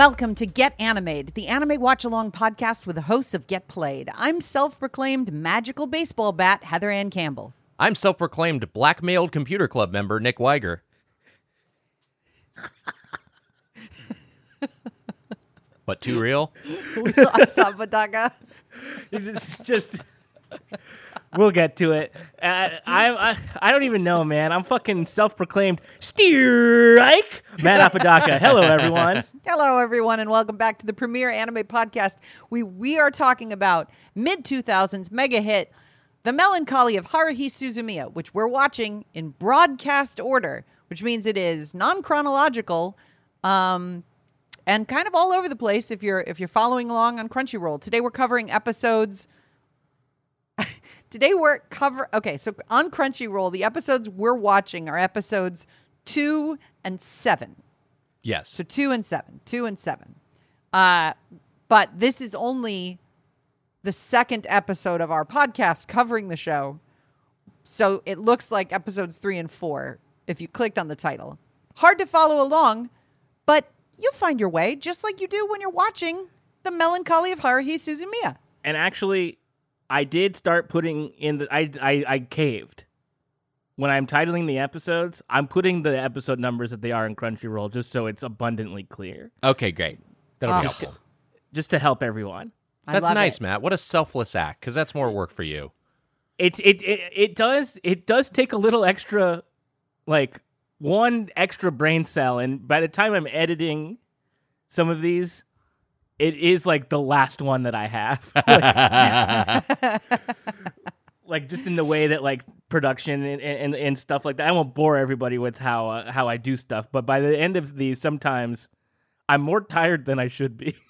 Welcome to Get Animated, the anime watch along podcast with the hosts of Get Played. I'm self proclaimed magical baseball bat Heather Ann Campbell. I'm self proclaimed blackmailed computer club member Nick Weiger. what, too real? We lost Apodaca. It's just we'll get to it. Uh, I, I I don't even know, man. I'm fucking self-proclaimed strike Matt Apodaca. Hello, everyone. Hello, everyone, and welcome back to the premier anime podcast. We we are talking about mid 2000s mega hit, The Melancholy of Haruhi Suzumiya, which we're watching in broadcast order, which means it is non chronological. Um, and kind of all over the place if you're if you're following along on Crunchyroll. Today we're covering episodes Today we're cover okay, so on Crunchyroll, the episodes we're watching are episodes 2 and 7. Yes. So 2 and 7, 2 and 7. Uh but this is only the second episode of our podcast covering the show. So it looks like episodes 3 and 4 if you clicked on the title. Hard to follow along, but you'll find your way just like you do when you're watching The Melancholy of Haruhi Suzumiya. And actually, I did start putting in the I I, I caved. When I'm titling the episodes, I'm putting the episode numbers that they are in Crunchyroll just so it's abundantly clear, Okay, great. That'll be Oh. helpful. just to help everyone. I That's love nice, it. Matt. What a selfless act, because that's more work for you. It, it it it does it does take a little extra like one extra brain cell and by the time I'm editing some of these it is like the last one that I have. like just in the way that like production and, and, and stuff like that. I won't bore everybody with how uh, how I do stuff, but by the end of these sometimes I'm more tired than I should be.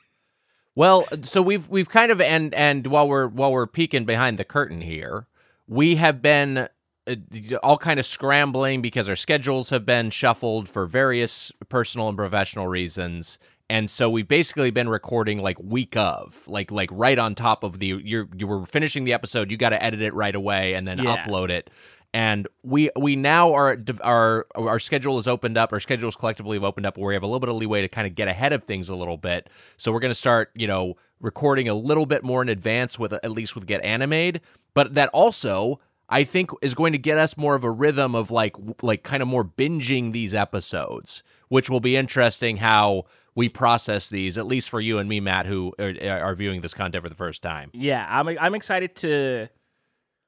Well, so we've we've kind of and and while we're while we're peeking behind the curtain here, we have been uh, all kind of scrambling because our schedules have been shuffled for various personal and professional reasons. And so we've basically been recording like week of, like like right on top of the you're you were finishing the episode, you got to edit it right away and then Yeah. upload it. And we we now are our our schedule is opened up. Our schedules collectively have opened up where we have a little bit of leeway to kind of get ahead of things a little bit. So we're going to start, you know, recording a little bit more in advance with at least with Get Animated. But that also I think is going to get us more of a rhythm of like like kind of more binging these episodes, which will be interesting how we process these. At least for you and me, Matt, who are, are viewing this content for the first time. Yeah, I'm I'm excited to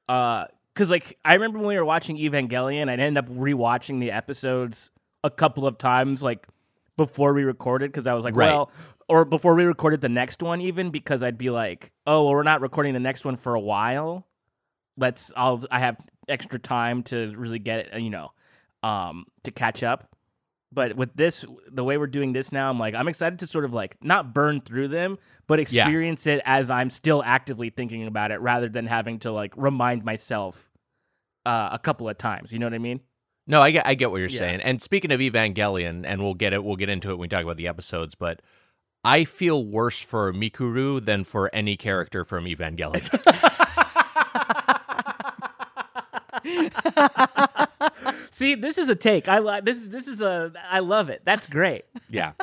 uh cuz like I remember when we were watching Evangelion, I'd end up rewatching the episodes a couple of times like before we recorded cuz I was like, Right. well, or before we recorded the next one even because I'd be like, "Oh, well, we're not recording the next one for a while. Let's I'll I have extra time to really get it, you know, um to catch up." But with this, the way we're doing this now, I'm like, I'm excited to sort of like not burn through them, but Yeah. experience it as I'm still actively thinking about it rather than having to like remind myself uh, a couple of times. You know what I mean? No, I get I get what you're Yeah. saying. And speaking of Evangelion, and we'll get it we'll get into it when we talk about the episodes, but I feel worse for Mikuru than for any character from Evangelion. See, this is a take. I like this. This is a. I love it. That's great. yeah.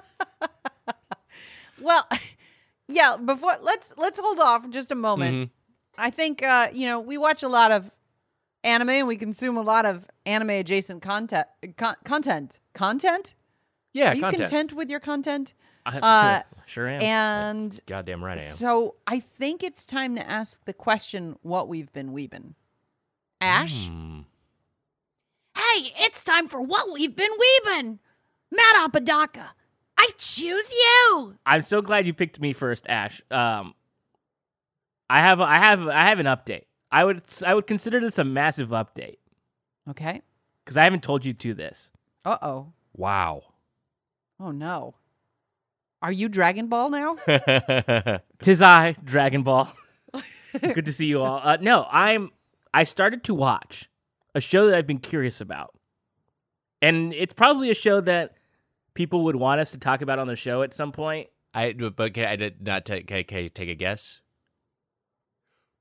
Well, yeah, before let's let's hold off just a moment. Mhm. I think uh, you know, we watch a lot of anime and we consume a lot of anime adjacent content con- content. Content? Yeah, Are you content. content with your content? I, Uh, sure am. And Goddamn right I am. so I think it's time to ask the question what we've been weebin'. Ash? Hmm. Hey, it's time for what we've been weebin'. Matt Apodaca, I choose you. I'm so glad you picked me first, Ash. Um, I have. I have. I have an update. I would. I would consider this a massive update Okay. because I haven't told you to this. Uh oh. Wow. Oh no. Are you Dragon Ball now? Tis I, Dragon Ball. Good to see you all. Uh, no, I'm. I started to watch a show that I've been curious about, and it's probably a show that people would want us to talk about on the show at some point. I but can I did not take can I take a guess?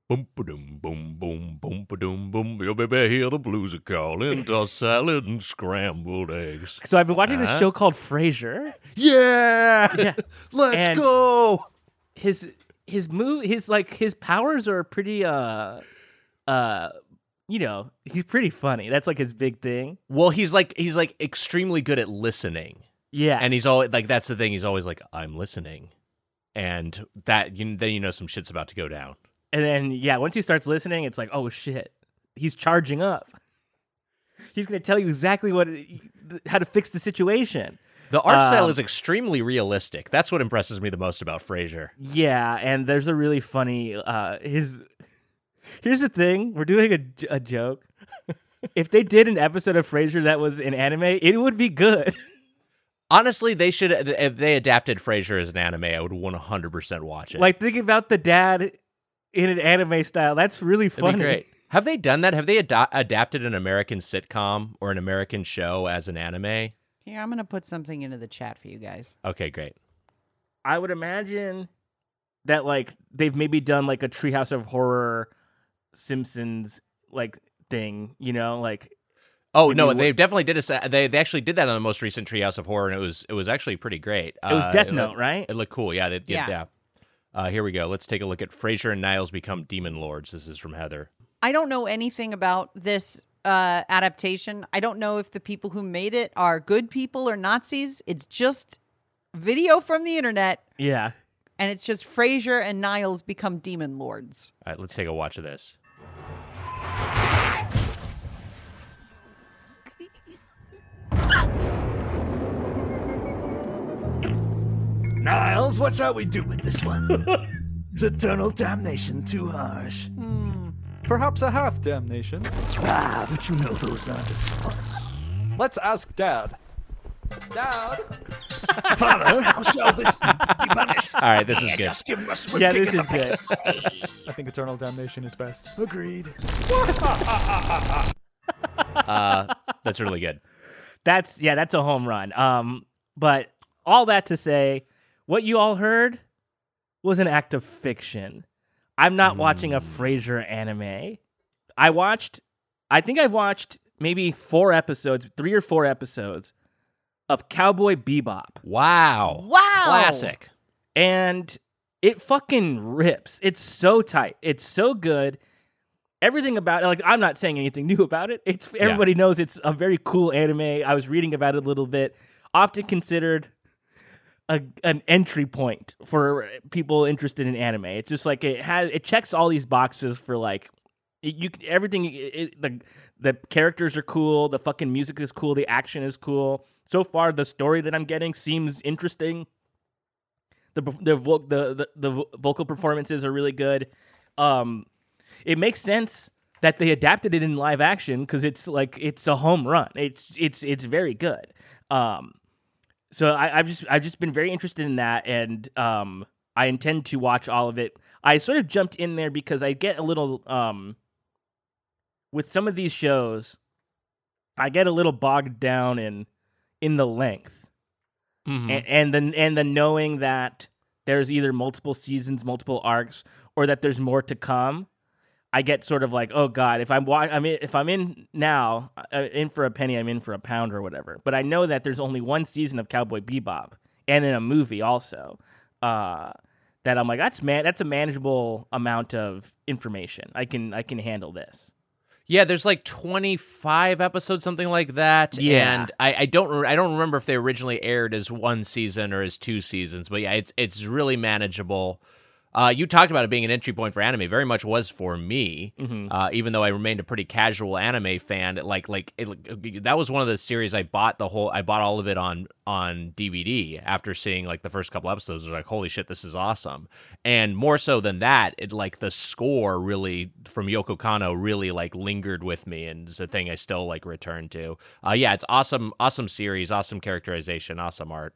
Boom ba doom boom boom boom boom. Your baby hear the blues are calling. Toss salad and scrambled eggs. So I've been watching this Uh-huh. show called Frasier. Yeah, Yeah. let's And- go. His his move his like his powers are pretty uh uh you know, he's pretty funny. That's like his big thing. Well, he's like he's like extremely good at listening, Yeah. and he's always like that's the thing. He's always like I'm listening, and that you then you know some shit's about to go down. And then yeah, once he starts listening, it's like, oh shit, he's charging up. He's gonna tell you exactly what how to fix the situation. The art style Um, is extremely realistic. That's what impresses me the most about Frasier. Yeah, and there's a really funny uh his. Here's the thing: we're doing a, a joke. if they did an episode of Frasier that was an anime, it would be good. Honestly, they should if they adapted Frasier as an anime, I would 100% watch it. like think about the dad in an anime style. That's really It'd funny. be great. Have they done that? Have they ad- adapted an American sitcom or an American show as an anime? Here, I'm going to put something into the chat for you guys. Okay, great. I would imagine that like they've maybe done like a Treehouse of Horror, Simpsons like thing. You know, like Oh no, what- they definitely did a. They they actually did that on the most recent Treehouse of Horror, and it was it was actually pretty great. it was Uh, Death it Note, looked- right? It looked cool. Yeah, they, yeah. Yeah. yeah. Uh, here we go. Let's take a look at Frasier and Niles become demon lords. This is from Heather. I don't know anything about this uh, adaptation. I don't know if the people who made it are good people or Nazis. It's just video from the internet, Yeah. and it's just Frasier and Niles become demon lords. All right, let's take a watch of this. Niles, what shall we do with this one? Is eternal damnation too harsh? Hmm, Perhaps a half damnation. Ah, but you know those aren't as fun. Let's ask Dad. Dad? Father, how shall this be punished? All right, this is good. Just give him a swift Yeah, this is good. I think eternal damnation is best. Agreed. Uh, that's really good. That's yeah, that's a home run. Um, but all that to say, what you all heard was an act of fiction. I'm not watching a mm. Frasier anime. I watched, I think I've watched maybe four episodes, three or four episodes of Cowboy Bebop, Wow. Wow. Classic. and it fucking rips. It's so tight. It's so good. Everything about it, like I'm not saying anything new about it. It's everybody knows it's a very cool anime. I was reading about it a little bit. Often considered a, an entry point for people interested in anime. It's just like it has it checks all these boxes for like you everything it, the the characters are cool, the fucking music is cool, the action is cool. So far the story that I'm getting seems interesting. The the the the, the vocal performances are really good. Um it makes sense that they adapted it in live action because it's like it's a home run. It's it's it's very good. Um, so I, I've just I've just been very interested in that, and um, I intend to watch all of it. I sort of jumped in there because I get a little um, with some of these shows, I get a little bogged down in in the length Mhm. and, and then and the knowing that there's either multiple seasons, multiple arcs, or that there's more to come. I get sort of like, oh god, if I'm wa- I mean, if I'm in now, uh, in for a penny, I'm in for a pound or whatever. But I know that there's only one season of Cowboy Bebop, and then a movie also. Uh, that I'm like, that's man, that's a manageable amount of information. I can I can handle this. Yeah, there's like 25 episodes, something like that. Yeah. and I, I don't re- I don't remember if they originally aired as one season or as two seasons, but yeah, it's it's really manageable. Uh, you talked about it being an entry point for anime. Very much was for me, uh, even though I remained a pretty casual anime fan. Like like it, that was one of the series I bought the whole. I bought all of it on on DVD after seeing like the first couple episodes. I was like, holy shit, this is awesome. And more so than that, it like the score really from Yoko Kanno really like lingered with me, and it's a thing I still like return to. Uh, yeah, it's awesome, awesome series, awesome characterization, awesome art.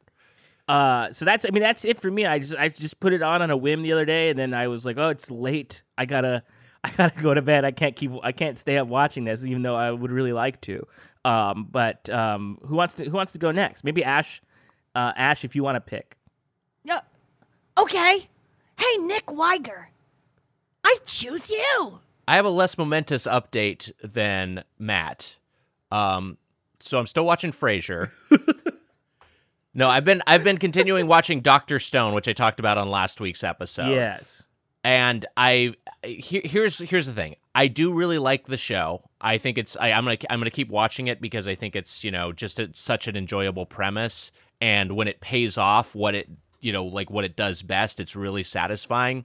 Uh, so that's I mean that's it for me. I just I just put it on on a whim the other day, and then I was like, oh, it's late. I gotta I gotta go to bed. I can't keep I can't stay up watching this, even though I would really like to. Um, but um, who wants to who wants to go next? Maybe Ash. Uh, Ash, if you want to pick. Yeah. Okay. Hey, Nick Weiger. I I choose you. I have a less momentous update than Matt. Um, so I'm still watching Frasier. no, I've been I've been continuing watching Doctor Stone, which I talked about on last week's episode. yes. and I here, here's here's the thing. I do really like the show. I think it's I, I'm gonna I'm gonna keep watching it because I think it's you know just a, such an enjoyable premise, and when it pays off, what it you know like what it does best, it's really satisfying.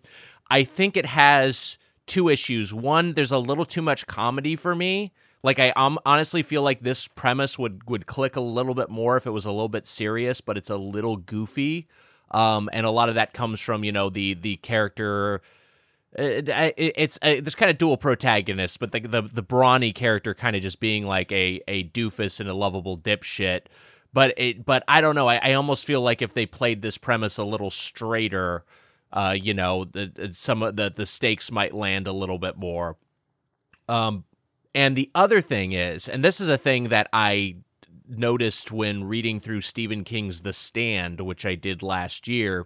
I think it has two issues. One, there's a little too much comedy for me. Like I um, honestly feel like this premise would would click a little bit more if it was a little bit serious, but it's a little goofy. Um, and a lot of that comes from you know the the character it, it, it's uh, kind of dual protagonists, but the the, the brawny character kind of just being like a a doofus and a lovable dipshit. But it but I don't know. I, I almost feel like if they played this premise a little straighter, uh, you know, the- some of the the stakes might land a little bit more. Um, and the other thing is, and this is a thing that I noticed when reading through Stephen King's The Stand, which I did last year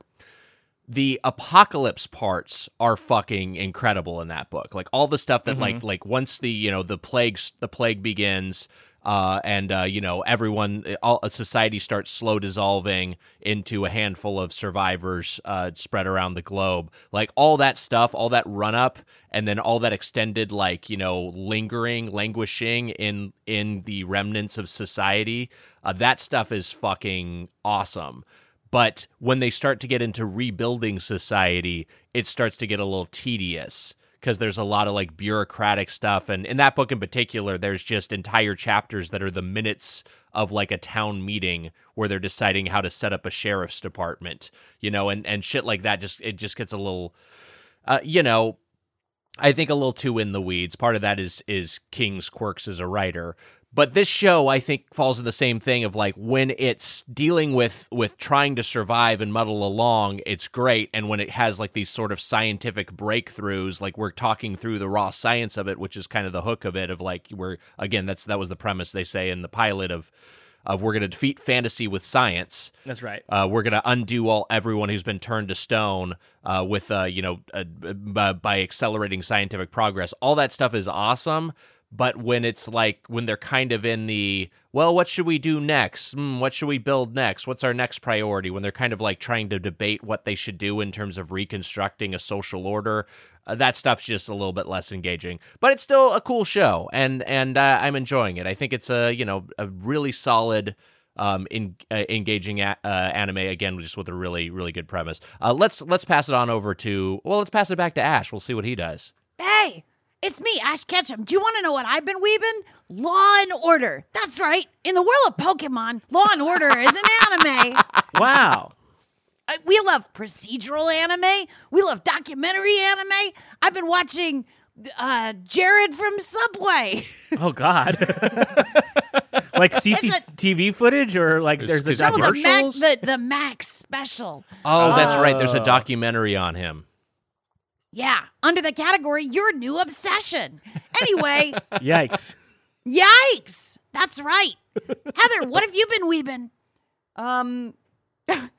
the apocalypse parts are fucking incredible in that book. Like all the stuff that like mm-hmm. like once the you know the plague the plague begins uh and uh you know everyone all society starts slow dissolving into a handful of survivors uh spread around the globe. Like all that stuff, all that run up and then all that extended like, you know, lingering, languishing in in the remnants of society. Uh that stuff is fucking awesome. But when they start to get into rebuilding society, it starts to get a little tedious because there's a lot of like bureaucratic stuff. And in that book in particular, there's just entire chapters that are the minutes of like a town meeting where they're deciding how to set up a sheriff's department, you know, and, and shit like that. Just, it just gets a little, uh, you know, I think a little too in the weeds. Part of that is is King's quirks as a writer. But this show I think falls in the same thing of like when it's dealing with with trying to survive and muddle along, it's great. And when it has like these sort of scientific breakthroughs, like we're talking through the raw science of it, which is kind of the hook of it, of like we're again, that's that was the premise they say in the pilot of of we're gonna defeat fantasy with science. That's right. Uh, we're gonna undo all everyone who's been turned to stone uh, with uh, you know uh, by, by accelerating scientific progress. All that stuff is awesome, but when it's like when they're kind of in the well, what should we do next? Hmm, what should we build next? What's our next priority? When they're kind of like trying to debate what they should do in terms of reconstructing a social order, uh, that stuff's just a little bit less engaging. But it's still a cool show, and and uh, I'm enjoying it. I think it's a you know a really solid um, in, uh, engaging a- uh, anime again, just with a really really good premise. Uh, let's let's pass it on over to well, let's pass it back to Ash. We'll see what he does. Hey, it's me, Ash Ketchum. Do you want to know what I've been weebin'? Law and Order. That's right. In the world of Pokemon, Law and Order is an anime. Wow. I- we love procedural anime. We love documentary anime. I've been watching uh, Jared from Subway. Oh God. like CCTV footage or like Is- there's a is no, the Mac, commercials? the, the Max special. Oh, that's right. There's a Oh. documentary on him. Yeah, under the category Your New Obsession. Anyway, Yikes. yikes. That's right. Heather, what have you been weebin'? Um,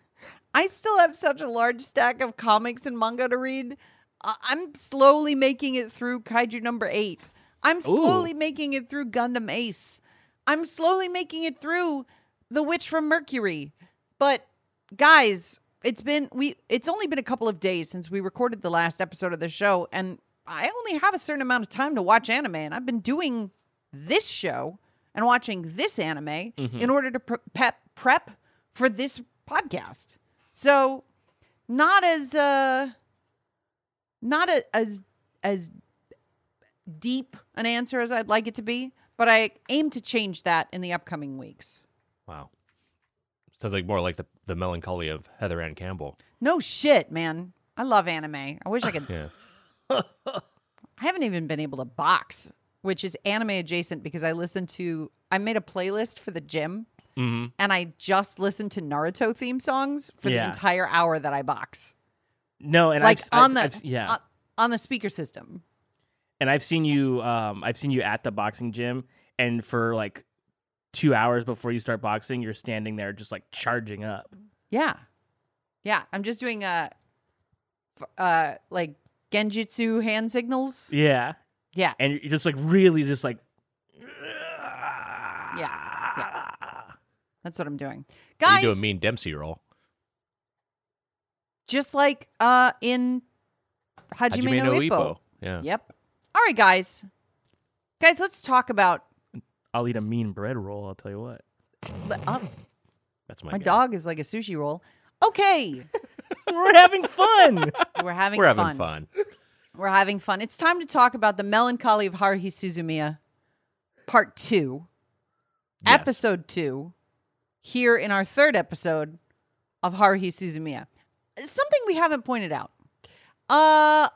I still have such a large stack of comics and manga to read. Uh, I'm slowly making it through Kaiju number eight. I'm slowly making it through Gundam Ace. I'm slowly making it through The Witch from Mercury. But guys, it's been we it's only been a couple of days since we recorded the last episode of the show and I only have a certain amount of time to watch anime and I've been doing this show and watching this anime in order to pre- pep, prep for this podcast. So, not as uh not a, as as deep an answer as I'd like it to be, but I aim to change that in the upcoming weeks. Wow. Sounds like more like the, the melancholy of Heather Ann Campbell. No shit, man. I love anime. I wish I could. Yeah. I haven't even been able to box, which is anime adjacent because I listened to. I made a playlist for the gym, hmm and I just listened to Naruto theme songs for the entire hour that I box, No, and like I've, on I've- the I've- yeah, on, on the speaker system. and I've seen you. Um, I've seen you at the boxing gym, and for like two hours before you start boxing, you're standing there just like charging up. Yeah, yeah. I'm just doing uh, uh, like genjutsu hand signals. Yeah, Yeah. and you're just like really just like Yeah. Yeah. That's what I'm doing. You Guys, do a mean Dempsey roll. just like uh in Hajime, Hajime no no Ippo. Ippo. Yeah. Yep. All right, guys. Guys, let's talk about I'll eat a mean bread roll. I'll tell you what. uh, That's my, my guess. dog is like a sushi roll. Okay. We're having fun. We're having We're fun. having fun. We're having fun. It's time to talk about the melancholy of Haruhi Suzumiya, part two, Yes. episode two, here in our third episode of Haruhi Suzumiya. Something we haven't pointed out. Uh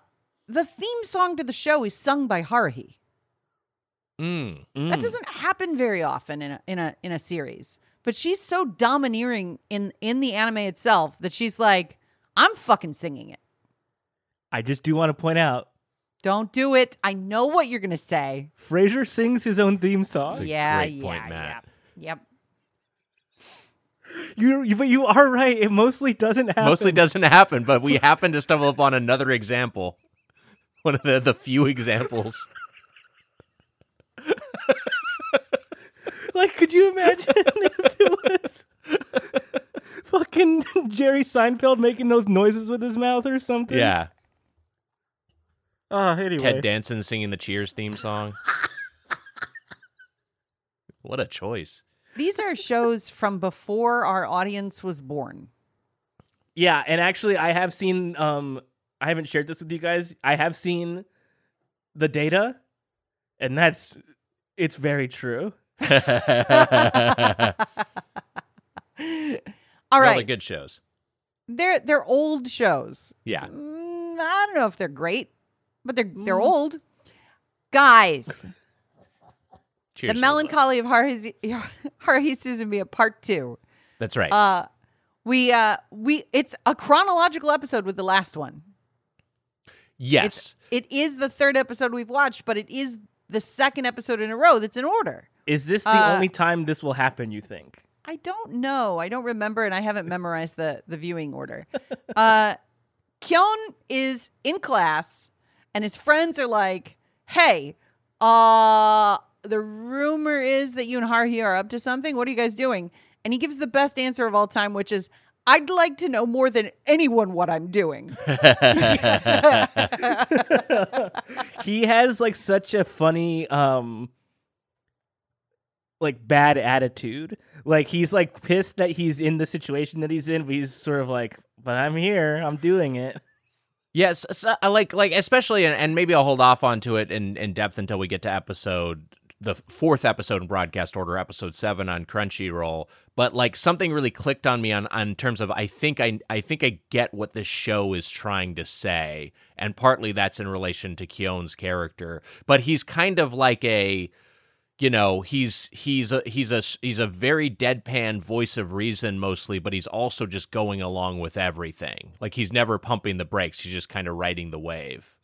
the theme song to the show is sung by Haruhi. Mm. That Mm. doesn't happen very often in a in a in a series. But she's so domineering in in the anime itself that she's like, I'm fucking singing it. I just do want to point out Don't do it. I know what you're gonna say. Frasier sings his own theme song. That's a yeah, great yeah, point, Matt. yeah. Yep. You, you, but you are right. It mostly doesn't happen. Mostly doesn't happen, but we happen to stumble upon another example. One of the, the few examples. Like, could you imagine if it was fucking Jerry Seinfeld making those noises with his mouth or something? Yeah. Oh, anyway. Ted Danson singing the Cheers theme song. what a choice. These are shows from before our audience was born. Yeah, and actually, I have seen. Um, I haven't shared this with you guys. I have seen the data, and that's it's very true. All All right. the good shows. They're they're old shows. Yeah. Mm, I don't know if they're great, but they're they're old. Guys, Cheers. the Silva. melancholy of Haruhi Haruhi Suzumiya part 2. That's right. Uh we uh we it's a chronological episode with the last one. yes. It's it is the third episode we've watched, but it is the second episode in a row that's in order. Is this the Uh, only time this will happen? You think? I don't know. I don't remember, and I haven't memorized the the viewing order. Uh, Kyon is in class, and his friends are like, "Hey, uh, the rumor is that you and Haruhi are up to something. What are you guys doing?" And he gives the best answer of all time, which is, "I'd like to know more than anyone what I'm doing." he has like such a funny um like bad attitude. Like he's like pissed that he's in the situation that he's in but he's sort of like but i'm here. I'm doing it. Yes, so I like like especially, and, and maybe I'll hold off onto it in, in depth until we get to episode the fourth episode in broadcast order, episode seven on Crunchyroll. But like something really clicked on me on on terms of I think I I think I get what this show is trying to say, and partly that's in relation to Kyon's character. But he's kind of like a you know he's he's a he's a he's a very deadpan voice of reason mostly but he's also just going along with everything like he's never pumping the brakes he's just kind of riding the wave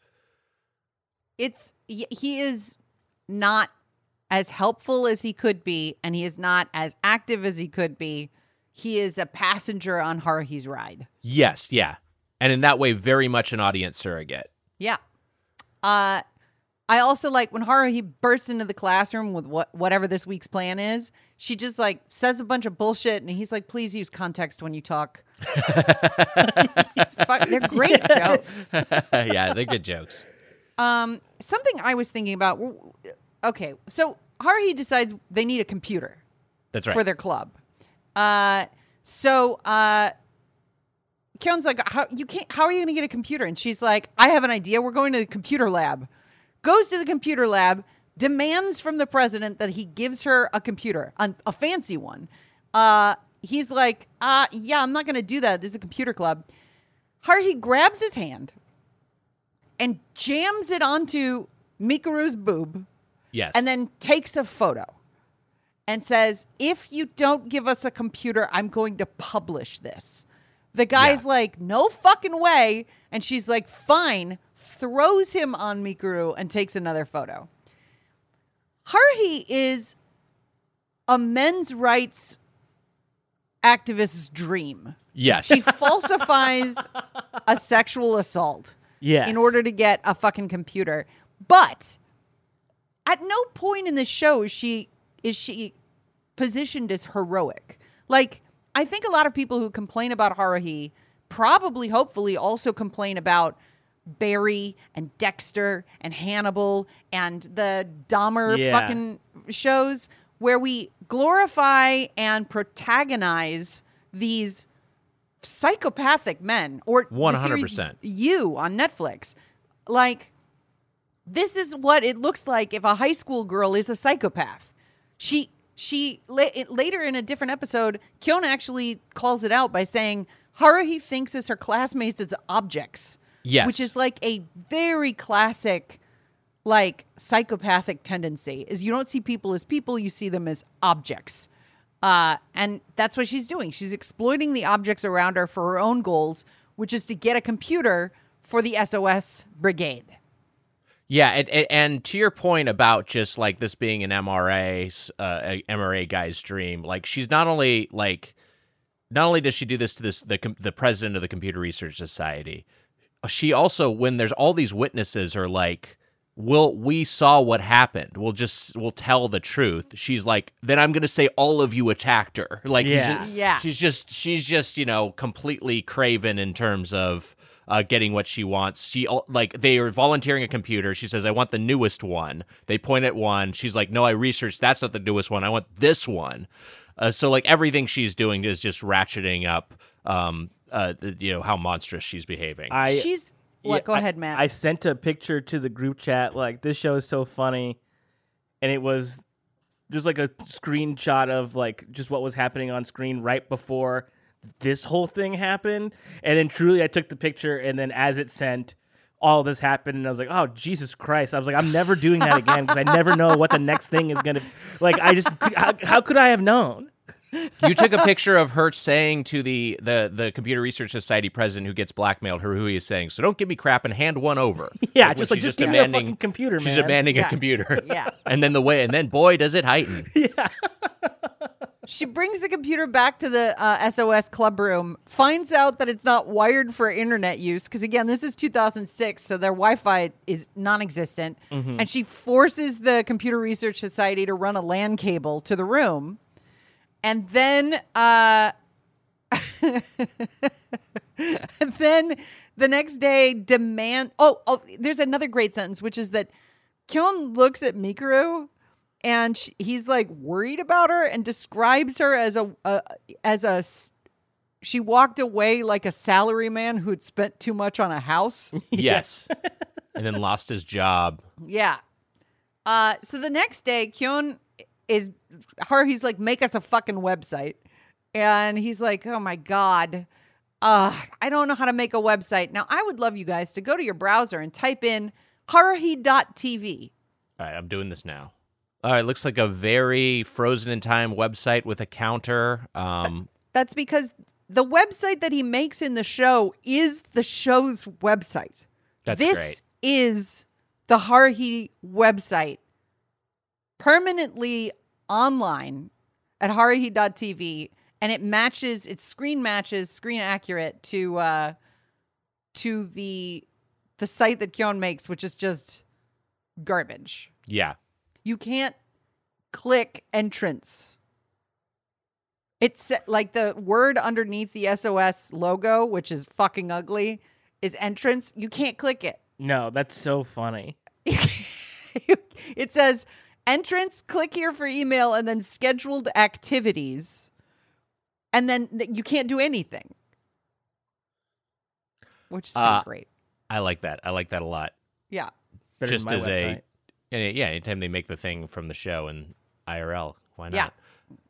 it's he is not as helpful as he could be and he is not as active as he could be he is a passenger on haruhi's ride. Yes yeah. And in that way very much an audience surrogate. Yeah. Uh i also like when haruhi bursts into the classroom with what whatever this week's plan is she just like says a bunch of bullshit and he's like please use context when you talk. Fuck, they're great jokes. Yeah they're good jokes. Um, something I was thinking about. Okay, so Haruhi decides they need a computer that's right for their club. Uh, so uh, Kyon's like, "How you can't? How are you going to get a computer?" And she's like, "I have an idea. We're going to the computer lab." Goes to the computer lab, demands from the president that he gives her a computer, a, a fancy one. Uh, he's like, uh, "Yeah, I'm not going to do that. This is a computer club." Haruhi grabs his hand and jams it onto Mikuru's boob yes and then takes a photo and says, If you don't give us a computer, I'm going to publish this. The guy's Yeah. like, No fucking way. And she's like, Fine, throws him on Mikuru and takes another photo. Haruhi is a men's rights activist's dream. yes She falsifies a sexual assault Yes. in order to get a fucking computer. But at no point in the show is she is she positioned as heroic. Like I think a lot of people who complain about Haruhi probably hopefully also complain about Barry and Dexter and Hannibal and the Dahmer Yeah. fucking shows where we glorify and protagonize these psychopathic men or 100%. series you on Netflix. Like this is what it looks like if a high school girl is a psychopath. She she later in a different episode, Kyona actually calls it out by saying Haruhi thinks as her classmates as objects. Yes. which is like a very classic like psychopathic tendency is you don't see people as people you see them as objects uh, and that's what she's doing she's exploiting the objects around her for her own goals which is to get a computer for the sos brigade Yeah, and, and- and to your point about just like this being an MRA, 's, uh, MRA guy's dream, like she's not only like, not only does she do this to this the the president of the Computer Research Society, she also when there's all these witnesses are like, "Well, we saw what happened. We'll just we'll tell the truth." She's like, "Then I'm gonna say all of you attacked her." Like, she's Yeah. just- Yeah. she's just she's just you know completely craven in terms of uh, getting what she wants. She al- like they are volunteering a computer. She says, "I want the newest one." They point at one. She's like, "No, I researched. That's not the newest one. I want this one." Uh, so like everything she's doing is just ratcheting up. Um, uh, you know how monstrous she's behaving. I she's what Yeah, go I- ahead matt I sent a picture to the group chat like this show is so funny, and it was just like a screenshot of like just what was happening on screen right before this whole thing happened, and then truly I took the picture, and then as it sent. All this happened, and I was like, "Oh Jesus Christ!" I was like, "I'm never doing that again because I never know what the next thing is gonna." Like, I just how, how could I have known? you took a picture of her saying to the, the the Computer Research Society president who gets blackmailed, her who he is saying, "So don't give me crap and hand one over." Yeah, when just like just, give me a fucking computer, She's demanding Yeah. a computer. Yeah. and then the way, and then boy, does it heighten. She brings the computer back to the uh, SOS club room, finds out that it's not wired for internet use because again, this is 2006, so their Wi-Fi is non-existent, and she forces the Computer Research Society to run a LAN cable to the room, and then uh, and then the next day demand. Oh, oh, there's another great sentence, which is that Kyon looks at Mikuru and sh he's like worried about her and describes her as a, a as a she walked away like a salaryman who'd spent too much on a house. Yes. and then lost his job. yeah. Uh so the next day Kyon is her he's like make us a fucking website. And he's like, "Oh my god. Uh, I don't know how to make a website. Now, I would love you guys to go to your browser and type in haruhi.tv. All right, I'm doing this now. All right, looks like a very frozen in time website with a counter. Um, That's because the website that he makes in the show is the show's website. That's this great. is the Haruhi website permanently online at haruhi.tv and it matches its screen matches screen accurate to uh to the the site that Kyon makes which is just garbage. yeah. You can't click entrance. It's like the word underneath the SOS logo, which is fucking ugly, is entrance. You can't click it. No, that's so funny. it says entrance, click here for email, and then scheduled activities. And then you can't do anything. Which is Uh, great. I like that. I like that a lot. Yeah. Better Just as website. a and, yeah, anytime they make the thing from the show in IRL, why not? Yeah.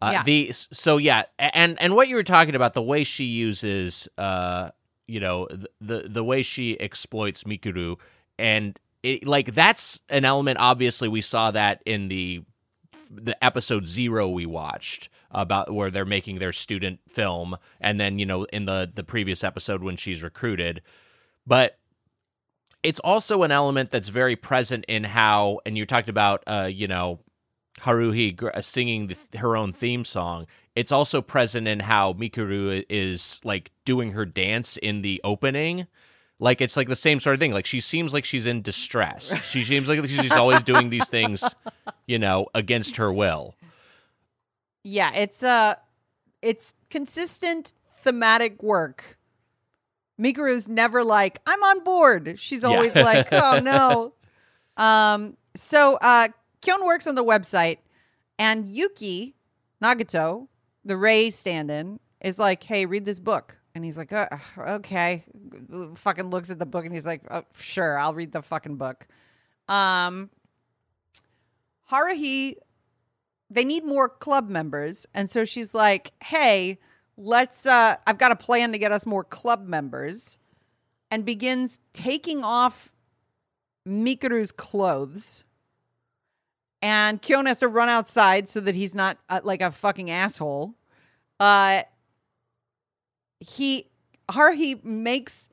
Uh, Yeah. The so yeah, and and what you were talking about, the way she uses, uh, you know, the the, the way she exploits Mikuru, and it, like that's an element. Obviously, we saw that in the the episode zero we watched about where they're making their student film, and then you know in the the previous episode when she's recruited, but it's also an element that's very present in how, and you talked about, uh, you know, Haruhi uh, singing the, her own theme song. It's also present in how Mikuru is like doing her dance in the opening. Like it's like the same sort of thing. Like she seems like she's in distress. She seems like she's always doing these things, you know, against her will. Yeah, it's uh it's consistent thematic work. Mikuru's never like, I'm on board. She's Yeah. always like, oh no. Um so uh Kyon works on the website and Yuki Nagato, the Rei stand-in, is like, "Hey, read this book." And he's like, uh, "Okay." Fucking looks at the book and he's like, oh, "Sure, I'll read the fucking book." Um Haruhi they need more club members and so she's like hey let's uh i've got a plan to get us more club members and begins taking off mikuru's clothes. And kyon has to run outside so that he's not uh, like a fucking asshole. Uh he haruhi makes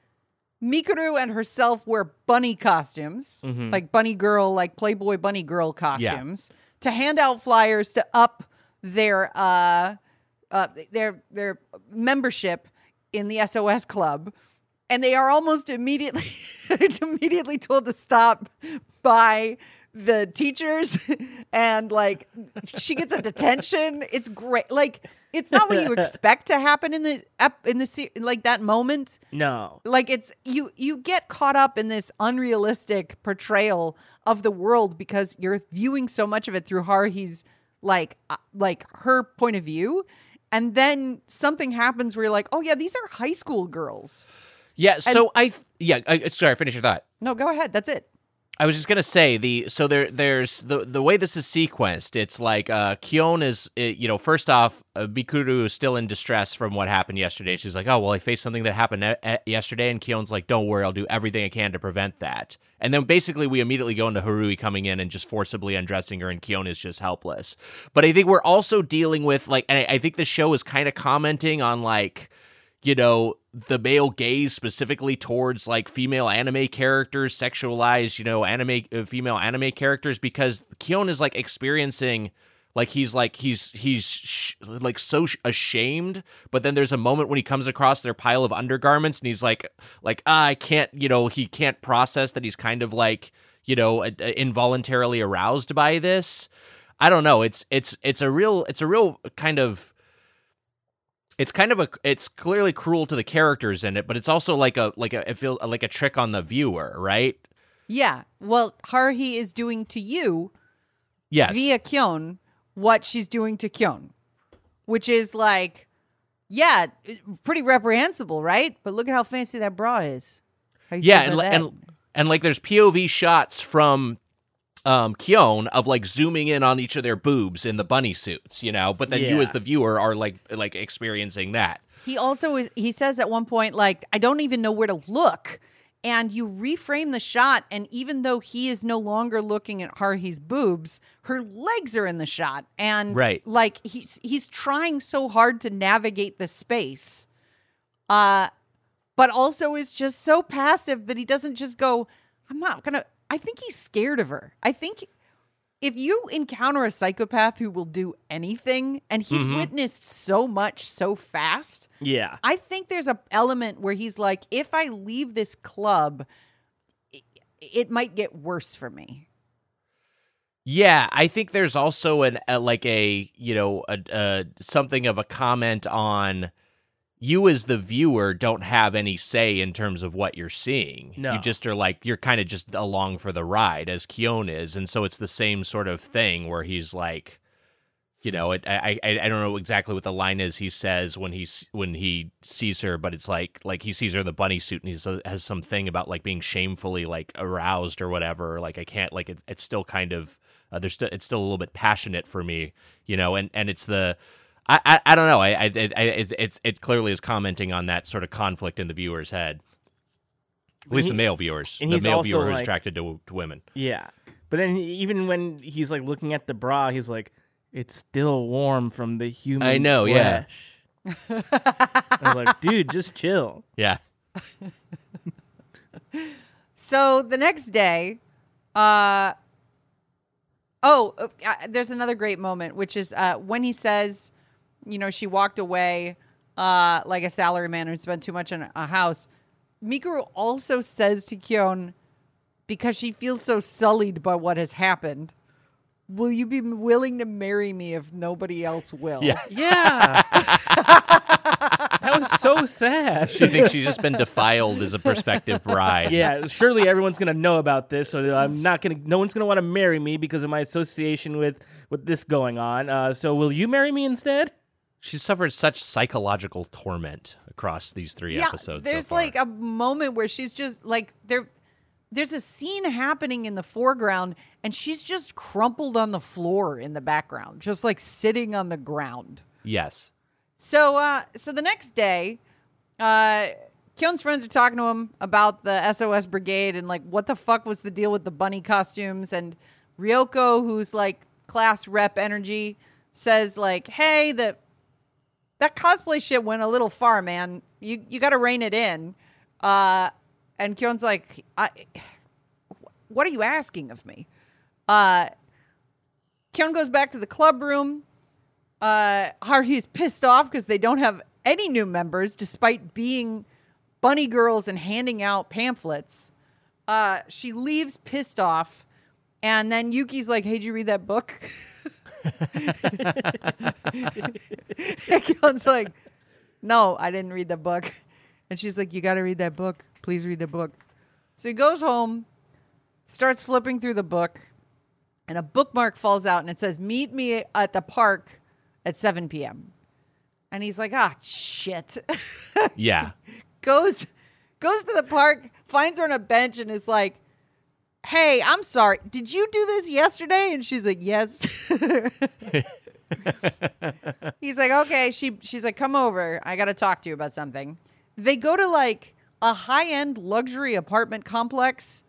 mikuru and herself wear bunny costumes Mhm. like bunny girl like playboy bunny girl costumes to hand out flyers to up their uh, uh their their membership in the SOS club and they are almost immediately immediately told to stop by the teachers and like she gets a detention. It's great. Like it's not what you expect to happen in the ep- in the like that moment. No. like it's you you get caught up in this unrealistic portrayal of the world because you're viewing so much of it through Haruhi's like uh, like her point of view and then something happens where you're like oh yeah these are high school girls Yeah. So I yeah. I, sorry. Finish your thought. no go ahead that's it I was just gonna say the so there there's the the way this is sequenced. It's like uh Kyon is uh, you know first off uh, Mikuru is still in distress from what happened yesterday. She's like, oh well, I faced something that happened e- e- yesterday, and Kyon's like, don't worry, I'll do everything I can to prevent that. And then basically we immediately go into Haruhi coming in and just forcibly undressing her, and Kyon is just helpless. But I think we're also dealing with like, and I, I think the show is kind of commenting on like you know the male gaze specifically towards like female anime characters sexualized you know anime uh, female anime characters because Kyon is like experiencing like he's like he's he's sh- like so sh- ashamed but then there's a moment when he comes across their pile of undergarments and he's like like ah, I can't you know he can't process that he's kind of like you know uh, involuntarily aroused by this. I don't know it's it's it's a real it's a real kind of it's kind of a it's clearly cruel to the characters in it but it's also like a like a it feel like a trick on the viewer right yeah well Haruhi is doing to you yes via Kyon what she's doing to Kyon, which is like, yeah, pretty reprehensible, right? But look at how fancy that bra is. Yeah and, and and like there's pov shots from um Kyon of like zooming in on each of their boobs in the bunny suits you know but then you as the viewer are like like experiencing that he also is. He says at one point, like, I don't even know where to look. And you reframe the shot, and even though he is no longer looking at Haruhi's boobs, her legs are in the shot, and Right. like he's he's trying so hard to navigate the space, uh, but also is just so passive that he doesn't just go. I'm not gonna. I think he's scared of her. I think if you encounter a psychopath who will do anything, and he's Mhm. witnessed so much so fast, Yeah. I think there's a element where he's like, if I leave this club, it, it might get worse for me. Yeah, I think there's also an a, like a you know a, a something of a comment on you as the viewer don't have any say in terms of what you're seeing. No. You just are like you're kind of just along for the ride as Kyon is, and so it's the same sort of thing where he's like, you know, it, I I I don't know exactly what the line is he says when he's when he sees her, but it's like like he sees her in the bunny suit and he has some thing about like being shamefully like aroused or whatever. Like I can't like it, it's still kind of uh, there's still it's still a little bit passionate for me, you know, and and it's the. I, I, I don't know. I, I, I it's, it's it clearly is commenting on that sort of conflict in the viewer's head. At least he- the male viewers. and The he's male viewer who's like- attracted to, to women. Yeah. But then even when he's like looking at the bra, he's like, it's still warm from the human I know, yeah. flesh. I'm like, dude, just chill. Yeah. So the next day, uh, oh, uh, uh, there's another great moment, which is uh, when he says, you know, she walked away uh, like a salaryman who spent too much on a house. Mikuru also says to Kyon, because she feels so sullied by what has happened, will you be willing to marry me if nobody else will? Yeah. Yeah. that was so sad. She thinks she's just been defiled as a prospective bride. yeah, surely everyone's gonna know about this, so I'm not gonna. No one's gonna want to marry me because of my association with with this going on. Uh, so will you marry me instead? She's suffered such psychological torment across these three Yeah, episodes. so there's far. like a moment where she's just like there there's a scene happening in the foreground and she's just crumpled on the floor in the background, just like sitting on the ground. yes. So uh so the next day, uh Kyon's friends are talking to him about the SOS brigade and like what the fuck was the deal with the bunny costumes and Ryoko, who's like class rep energy, says like, "Hey, the that cosplay shit went a little far, man. You you got to rein it in." Uh and Kyon's like, "What are you asking of me?" Uh Kyon goes back to the club room uh, Haruhi's pissed off because they don't have any new members despite being bunny girls and handing out pamphlets. Uh, she leaves pissed off, and then Yuki's like, "Hey, did you read that book?" and Kyon's like, "No, I didn't read the book." And she's like, "You got to read that book. Please read the book." So he goes home, starts flipping through the book, and a bookmark falls out, and it says, "Meet me at the park at 7 p.m." And he's like, "Ah, shit." Yeah. goes goes to the park, finds her on a bench, and is like, "Hey, I'm sorry. Did you do this yesterday?" And she's like, "Yes." He's like, "Okay." She she's like, "Come over. I got to talk to you about something." They go to like a high-end luxury apartment complex,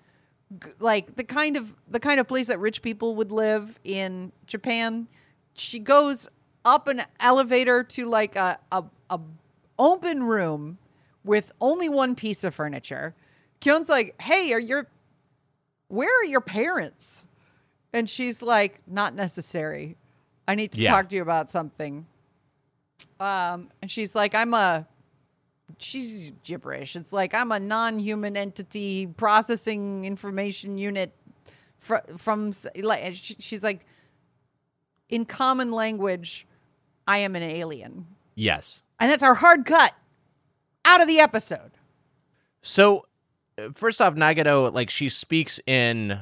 g- like the kind of the kind of place that rich people would live in Japan. She goes up an elevator to like a a, a open room with only one piece of furniture. Kyon's like, "Hey, are your where are your parents?" And she's like, "Not necessary. I need to Yeah. talk to you about something." Um, and she's like, "I'm a she's gibberish. It's like I'm a non-human entity processing information unit fr- from like she's like in common language, I am an alien." Yes. And that's our hard cut out of the episode. So, first off, Nagato, like, she speaks in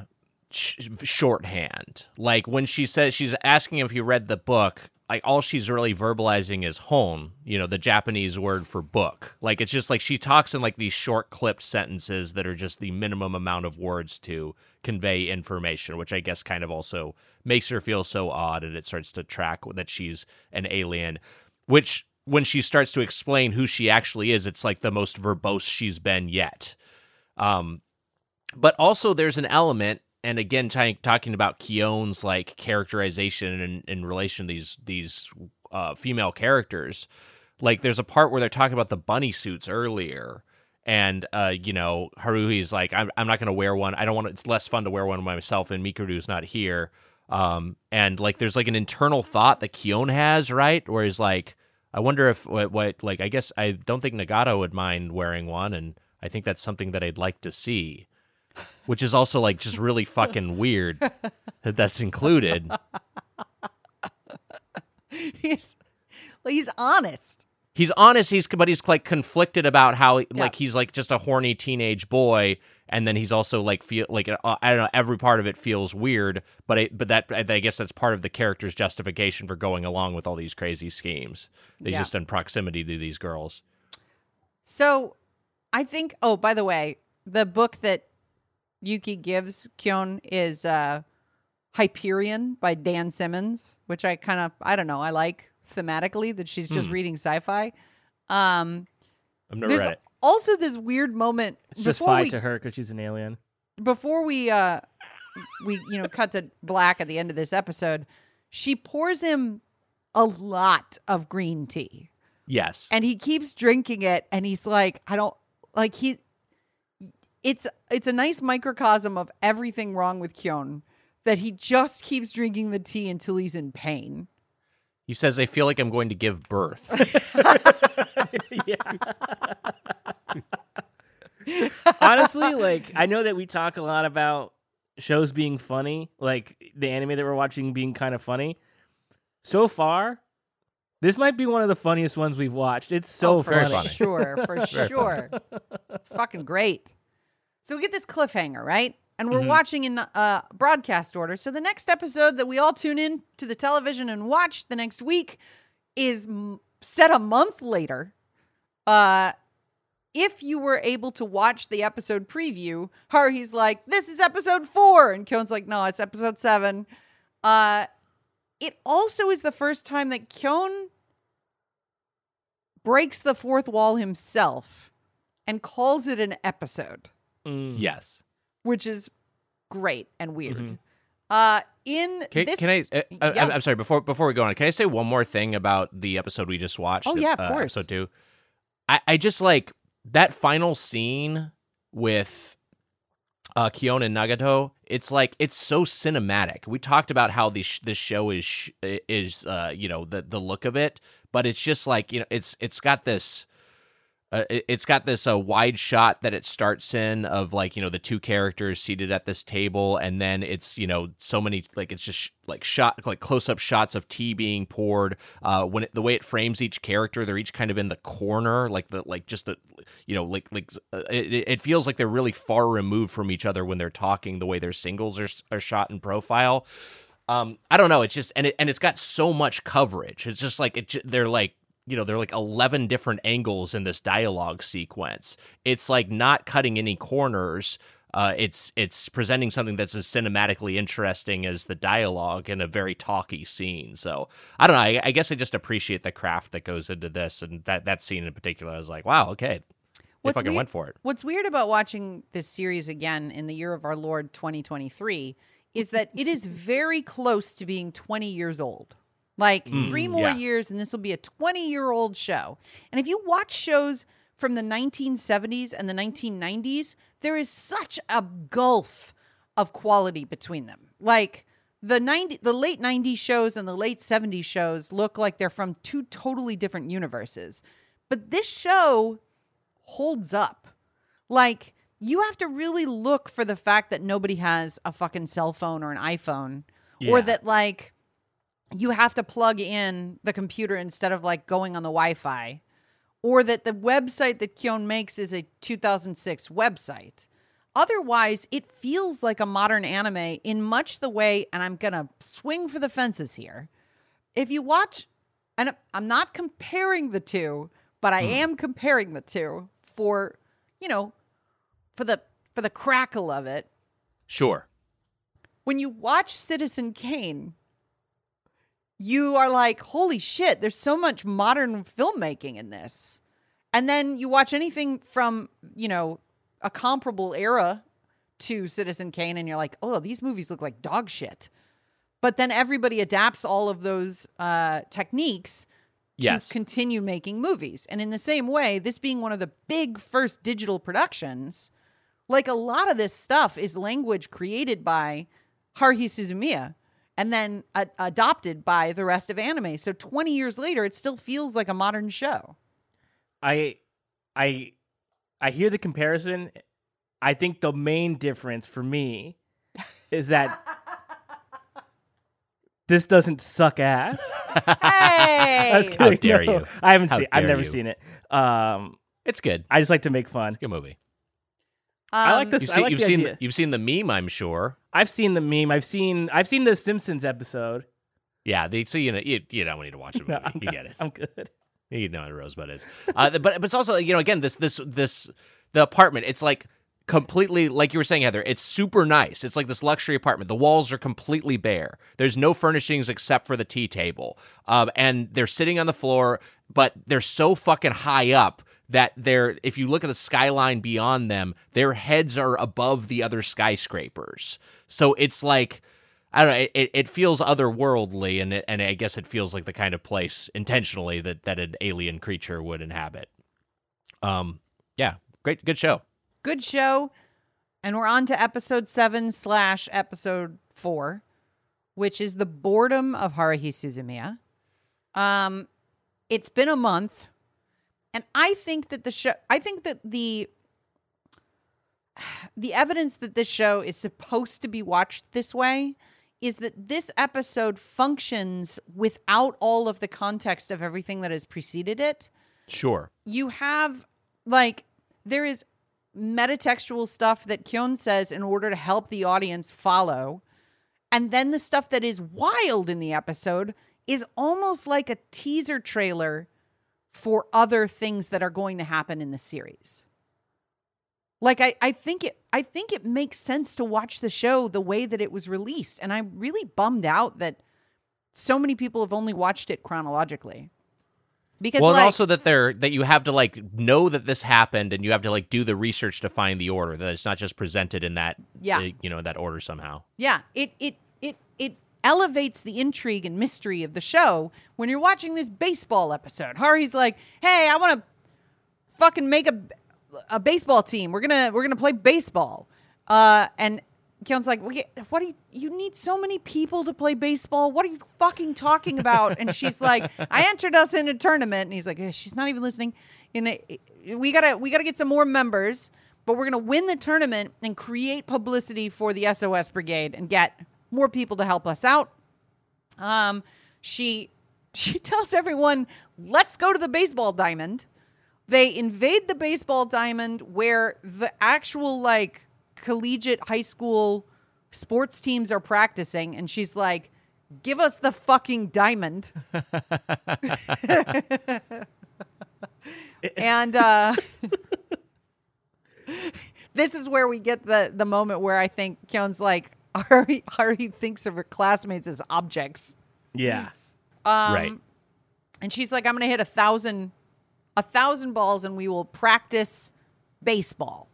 sh- shorthand. Like, when she says she's asking if he read the book, like, all she's really verbalizing is hon, you know, the Japanese word for book. Like, it's just like she talks in like these short clipped sentences that are just the minimum amount of words to convey information, which I guess kind of also makes her feel so odd and it starts to track that she's an alien, which when she starts to explain who she actually is, it's like the most verbose she's been yet. Um, but also there's an element, and again, t- talking about Kyon's like characterization in, in relation to these these uh, female characters. Like, there's a part where they're talking about the bunny suits earlier, and uh, you know, Haruhi's like, I'm I'm not gonna wear one. I don't want. It's less fun to wear one myself, and Mikuru's not here. Um, and like, there's like an internal thought that Kion has, right? Where he's like, I wonder if what, what like I guess I don't think Nagato would mind wearing one, and I think that's something that I'd like to see. Which is also like just really fucking weird that that's included. he's like he's honest. He's honest, he's but he's like conflicted about how like he's like just a horny teenage boy, and then he's also like feel like uh, I don't know every part of it feels weird, but it, but that I guess that's part of the character's justification for going along with all these crazy schemes. He's Yeah. just in proximity to these girls. So I think oh, by the way, the book that Yuki gives Kyon is uh Hyperion by Dan Simmons, which I kind of I don't know, I like thematically that she's just Hmm. reading sci-fi. Um I've never there's read it. also this weird moment It's just we to her because she's an alien. before we uh we you know cut to black at the end of this episode, she pours him a lot of green tea. Yes. And he keeps drinking it and he's like, I don't like he it's it's a nice microcosm of everything wrong with Kyon that he just keeps drinking the tea until he's in pain. He says, I feel like I'm going to give birth. yeah. Honestly, like I know that we talk a lot about shows being funny, like the anime that we're watching being kind of funny. So far, this might be one of the funniest ones we've watched. It's so Oh, for funny. funny. sure, for sure. It's fucking great. So we get this cliffhanger, right? And we're Mhm. watching in uh, broadcast order. So the next episode that we all tune in to the television and watch the next week is m- set a month later. Uh, if you were able to watch the episode preview, Haruhi's like, "This is episode four," and Kyon's like, "No, it's episode seven. Uh, it also is the first time that Kyon breaks the fourth wall himself and calls it an episode, Mm. Yes. which is great and weird. Mhm. Uh, in Can, this, can I? Uh, uh, Yeah. I'm, I'm sorry. Before before we go on, can I say one more thing about the episode we just watched? Oh, yeah, of uh, course. Episode two. I I just like that final scene with uh Kyon and Nagato. It's like it's so cinematic. We talked about how this this show is sh- is uh you know the the look of it, but it's just like you know it's it's got this. Uh, it- it's got this uh, wide shot that it starts in of like you know the two characters seated at this table and then it's you know so many like it's just sh- like shot like close up shots of tea being poured uh when it, the way it frames each character they're each kind of in the corner like the like just the you know like like uh, it, it feels like they're really far removed from each other when they're talking the way their singles are are shot in profile um i don't know it's just and it and it's got so much coverage it's just like it they're like you know, they're like 11 different angles in this dialogue sequence. It's like not cutting any corners. Uh, it's it's presenting something that's as cinematically interesting as the dialogue in a very talky scene. So I don't know. I, I guess I just appreciate the craft that goes into this, and that that scene in particular. I was like, wow, okay, they What's fucking weird- went for it. What's weird about watching this series again in the year of our Lord 2023 is that it is very close to being 20 years old. Like mm, three more yeah. years, and this will be a 20 year old show. And if you watch shows from the 1970s and the 1990s, there is such a gulf of quality between them. Like the 90 the late 90s shows and the late 70s shows look like they're from two totally different universes. But this show holds up. Like you have to really look for the fact that nobody has a fucking cell phone or an iPhone or that like you have to plug in the computer instead of like going on the Wi-Fi or that the website that Kyon makes is a 2006 website. Otherwise, it feels like a modern anime in much the way, and I'm going to swing for the fences here. If you watch, and I'm not comparing the two, but I hmm. am comparing the two for, you know, for the for the crackle of it. Sure. When you watch Citizen Kane, you are like, holy shit, there's so much modern filmmaking in this. And then you watch anything from, you know, a comparable era to Citizen Kane, and you're like, oh, these movies look like dog shit. But then everybody adapts all of those uh, techniques to Yes. continue making movies. And in the same way, this being one of the big first digital productions, like a lot of this stuff is language created by Haruhi Suzumiya and then a- adopted by the rest of anime. So 20 years later, it still feels like a modern show. I I I hear the comparison. I think the main difference for me is that this doesn't suck ass. Hey! I was How dare No, you. I haven't How seen. I've never you. seen it. Um, It's good. I just like to make fun. Good movie. I like Um, this- You've I seen, like you've the seen idea. you've seen the meme, I'm sure. I've seen the meme. I've seen. I've seen the Simpsons episode. Yeah, the, so you know you, you don't need to watch the movie. No, I'm you not- get it. I'm good. You know what a rosebud is. Uh, but but it's also you know again this this this the apartment. It's like completely like you were saying Heather. It's super nice. It's like this luxury apartment. The walls are completely bare. There's no furnishings except for the tea table. Um, and they're sitting on the floor, but they're so fucking high up that they're if you look at the skyline beyond them, their heads are above the other skyscrapers. So it's like I don't know. It, it feels otherworldly, and it, and I guess it feels like the kind of place intentionally that, that an alien creature would inhabit. Um, yeah, great, good show. good show. And we're on to episode seven slash episode four, which is the boredom of Haruhi Suzumiya. Um, it's been a month, and I think that the show. I think that the the evidence that this show is supposed to be watched this way is that this episode functions without all of the context of everything that has preceded it. Sure. You have like there is metatextual stuff that Kyon says in order to help the audience follow. And then the stuff that is wild in the episode is almost like a teaser trailer for other things that are going to happen in the series. Like I, I think it I think it makes sense to watch the show the way that it was released. And I'm really bummed out that so many people have only watched it chronologically. Because well, like, and also that they're that you have to like know that this happened, and you have to like do the research to find the order. That it's not just presented in that Yeah. you know that order somehow. Yeah, it it it it elevates the intrigue and mystery of the show when you're watching this baseball episode. Haruhi's like, "Hey, I want to fucking make a a baseball team. We're gonna we're gonna play baseball." Uh, and Kyon's like, "Wait, "What do you? You need so many people to play baseball. What are you fucking talking about?" And she's like, "I entered us in a tournament." And he's like, "Eh, "She's not even listening." And we gotta we gotta get some more members, but we're gonna win the tournament and create publicity for the SOS Brigade and get more people to help us out. Um, she she tells everyone, "Let's go to the baseball diamond." They invade the baseball diamond where the actual like collegiate high school sports teams are practicing, and she's like, "Give us the fucking diamond." and uh, this is where we get the the moment where I think Kyon's like, Ari, Ari thinks of her classmates as objects. Yeah. Um, Right. And she's like, I'm going to hit a thousand, a thousand balls, and we will practice baseball.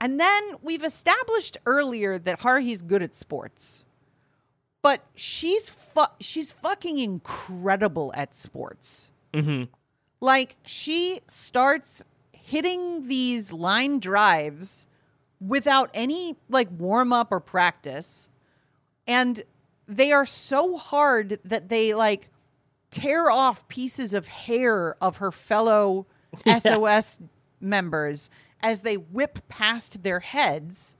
And then we've established earlier that Haruhi's good at sports, but she's fu- she's fucking incredible at sports. Mm-hmm. Like she starts hitting these line drives without any like warm up or practice. And they are so hard that they like tear off pieces of hair of her fellow SOS members as they whip past their heads.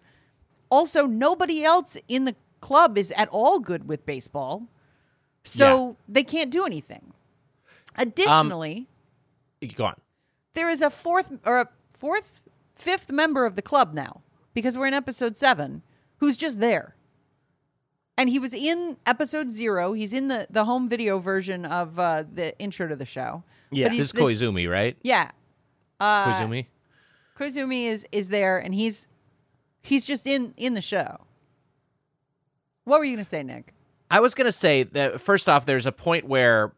Also, nobody else in the club is at all good with baseball. So they can't do anything. Additionally, um, Go on. there is a fourth or a fourth, fifth member of the club now because we're in episode seven who's just there. And he was in episode zero. He's in the, the home video version of uh, the intro to the show. Yeah. This is Koizumi, right? Yeah. Uh, Koizumi. Koizumi is is there and he's he's just in in the show. What were you gonna say, Nick? I was gonna say that first off, there's a point where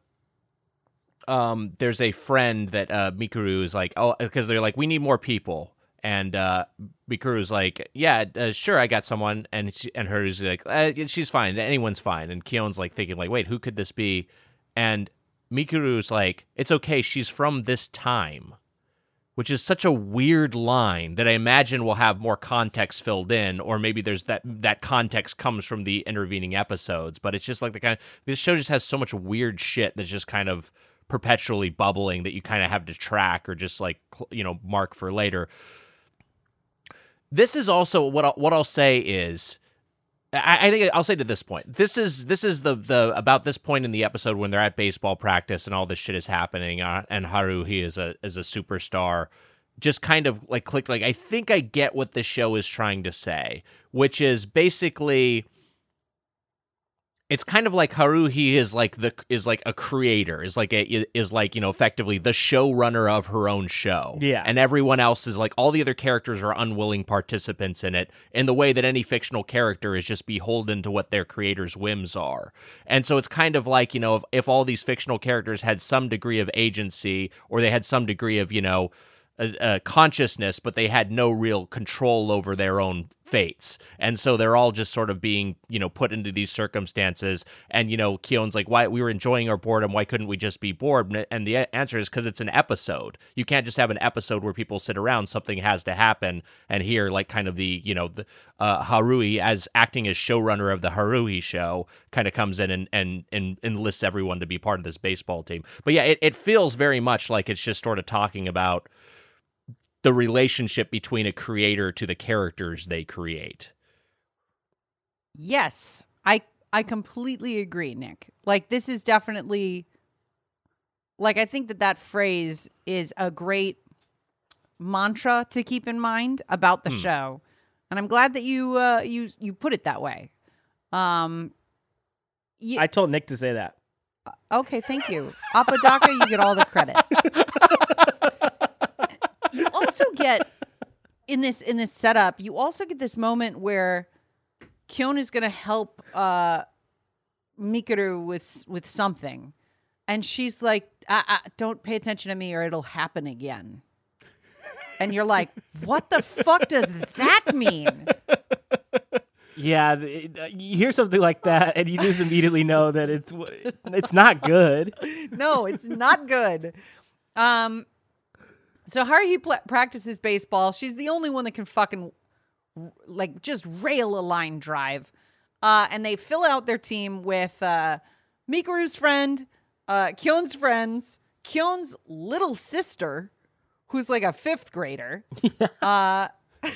um there's a friend that uh Mikuru is like, oh, because they're like, we need more people, and uh Mikuru's like, yeah, uh, sure, I got someone, and she, and hers is like, uh, she's fine, anyone's fine, and Kyon's like thinking like, wait, who could this be? And Mikuru's like, it's okay, she's from this time. Which is such a weird line that I imagine will have more context filled in, or maybe there's that that context comes from the intervening episodes. But it's just like the kind of this show just has so much weird shit that's just kind of perpetually bubbling that you kind of have to track or just like you know mark for later. This is also what I'll, what I'll say is I, I think I'll say to this point. This is this is the the about this point in the episode when they're at baseball practice and all this shit is happening, uh, and Haruhi is a is a superstar. Just kind of like clicked. Like I think I get what this show is trying to say, which is basically it's kind of like Haruhi is like the is like a creator is like a is like you know effectively the showrunner of her own show Yeah. and everyone else is like all the other characters are unwilling participants in it in the way that any fictional character is just beholden to what their creator's whims are and so it's kind of like you know if, if all these fictional characters had some degree of agency or they had some degree of you know a, a consciousness, but they had no real control over their own fates. And so they're all just sort of being, you know, put into these circumstances. And, you know, Kyon's like, why we were enjoying our boredom. Why couldn't we just be bored? And the answer is because it's an episode. You can't just have an episode where people sit around. Something has to happen. And here, like, kind of the, you know, the uh, Haruhi as acting as showrunner of the Haruhi show kind of comes in and, and, and enlists everyone to be part of this baseball team. But yeah, it, it feels very much like it's just sort of talking about the relationship between a creator to the characters they create. Yes, I I completely agree, Nick. Like this is definitely like I think that that phrase is a great mantra to keep in mind about the Hmm. show, and I'm glad that you uh, you you put it that way. Um, you, I told Nick to say that. okay, thank you, Apodaca. You get all the credit. you also get in this in this setup. You also get this moment where Kyon is going to help uh, Mikuru with with something, and she's like, I, I, "Don't pay attention to me, or it'll happen again." And you're like, "What the fuck does that mean?" Yeah, uh, you hear something like that, and you just immediately know that it's it's not good. no, it's not good. Um, so Haruhi pl- practices baseball. She's the only one that can fucking like just rail a line drive. Uh, and they fill out their team with uh, Mikuru's friend, uh, Kyon's friends, Kyon's little sister, who's like a fifth grader, uh,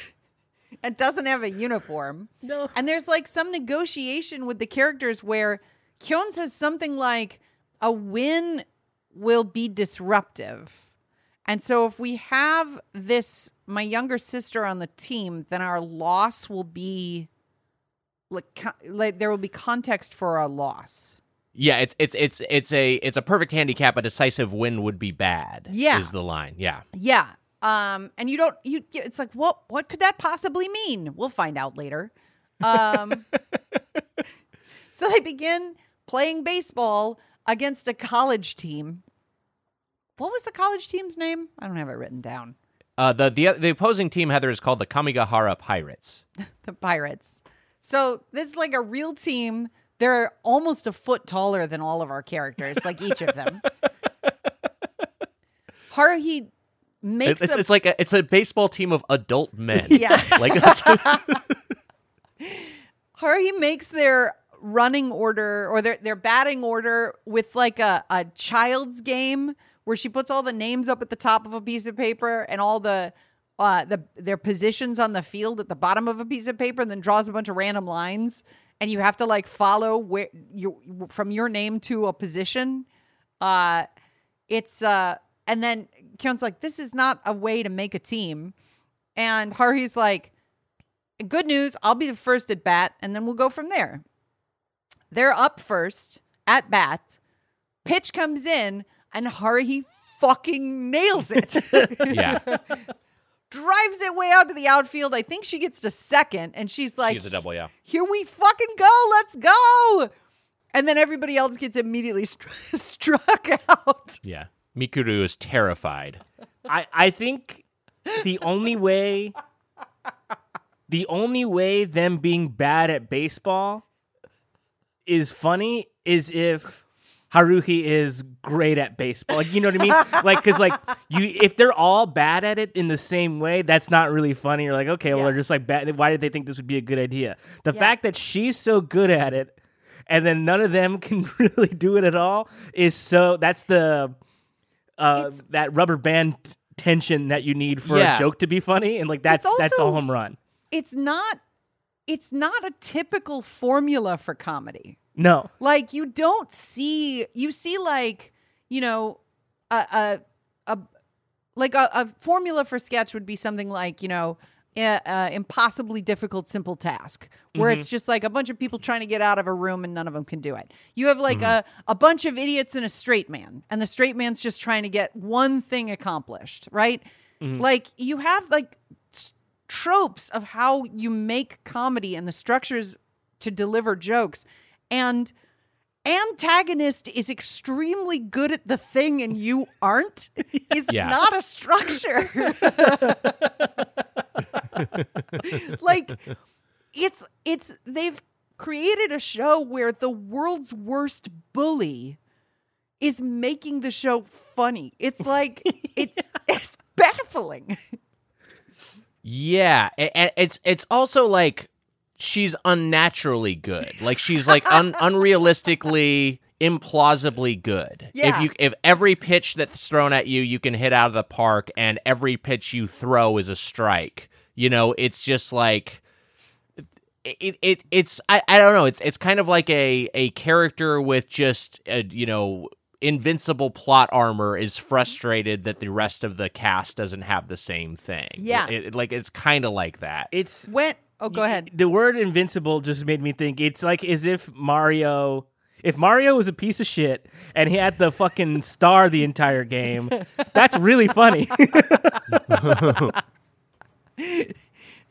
and doesn't have a uniform. No. And there's like some negotiation with the characters where Kyon says something like, a win will be disruptive. And so if we have this, my younger sister on the team, then our loss will be like, like there will be context for our loss. Yeah, it's it's it's it's a it's a perfect handicap. A decisive win would be bad. Yeah. is the line. Yeah, Yeah. Um, and you don't you it's like what what could that possibly mean? We'll find out later. Um So they begin playing baseball against a college team. What was the college team's name? I don't have it written down. uh, the the the opposing team Heather is called the Kamigahara Pirates. The Pirates. So this is like a real team. They're almost a foot taller than all of our characters, like each of them. Haruhi makes It's, a it's like a, it's a baseball team of adult men. Yeah. like that's, Haruhi makes their running order or their, their batting order with like a, a child's game where she puts all the names up at the top of a piece of paper and all the uh the their positions on the field at the bottom of a piece of paper and then draws a bunch of random lines and you have to like follow where you from your name to a position uh it's uh and then Kyon's like this is not a way to make a team and Haruhi's like good news, I'll be the first at bat, and then we'll go from there. They're up first at bat. Pitch comes in, and Haruhi fucking nails it. yeah, Drives it way out to the outfield. I think she gets to second, and she's like, she's a double. Yeah, Here we fucking go. Let's go. And then everybody else gets immediately str- struck out. yeah. Mikuru is terrified. I I think the only way the only way them being bad at baseball is funny is if Haruhi is great at baseball. Like, you know what I mean? like cuz like you if they're all bad at it in the same way, that's not really funny. You're like, okay, well Yeah. they're just like bad. Why did they think this would be a good idea? The Yeah. fact that she's so good at it and then none of them can really do it at all is so that's the uh, It's- that rubber band t- tension that you need for Yeah. a joke to be funny, and like that's that's a home run. It's not. It's not a typical formula for comedy. No, like you don't see you see like you know a a, a like a, a formula for sketch would be something like you know a impossibly difficult simple task where mm-hmm. it's just like a bunch of people trying to get out of a room and none of them can do it. You have like mm-hmm. a, a bunch of idiots and a straight man and the straight man's just trying to get one thing accomplished right? Mm-hmm. Like you have like tropes of how you make comedy and the structures to deliver jokes and antagonist is extremely good at the thing and you aren't is Yeah. not a structure. Like it's it's they've created a show where the world's worst bully is making the show funny. It's like it's it's baffling. Yeah, and it's it's also like she's unnaturally good. Like she's like un- unrealistically implausibly good. Yeah. If you if every pitch that's thrown at you you can hit out of the park and every pitch you throw is a strike. You know, it's just like it, it it's I, I don't know it's it's kind of like a a character with just a, you know invincible plot armor is frustrated that the rest of the cast doesn't have the same thing Yeah. it, it- like it's kind of like that It's When oh, go ahead. The word invincible just made me think it's like as if Mario if Mario was a piece of shit and he had the fucking star the entire game, that's really funny.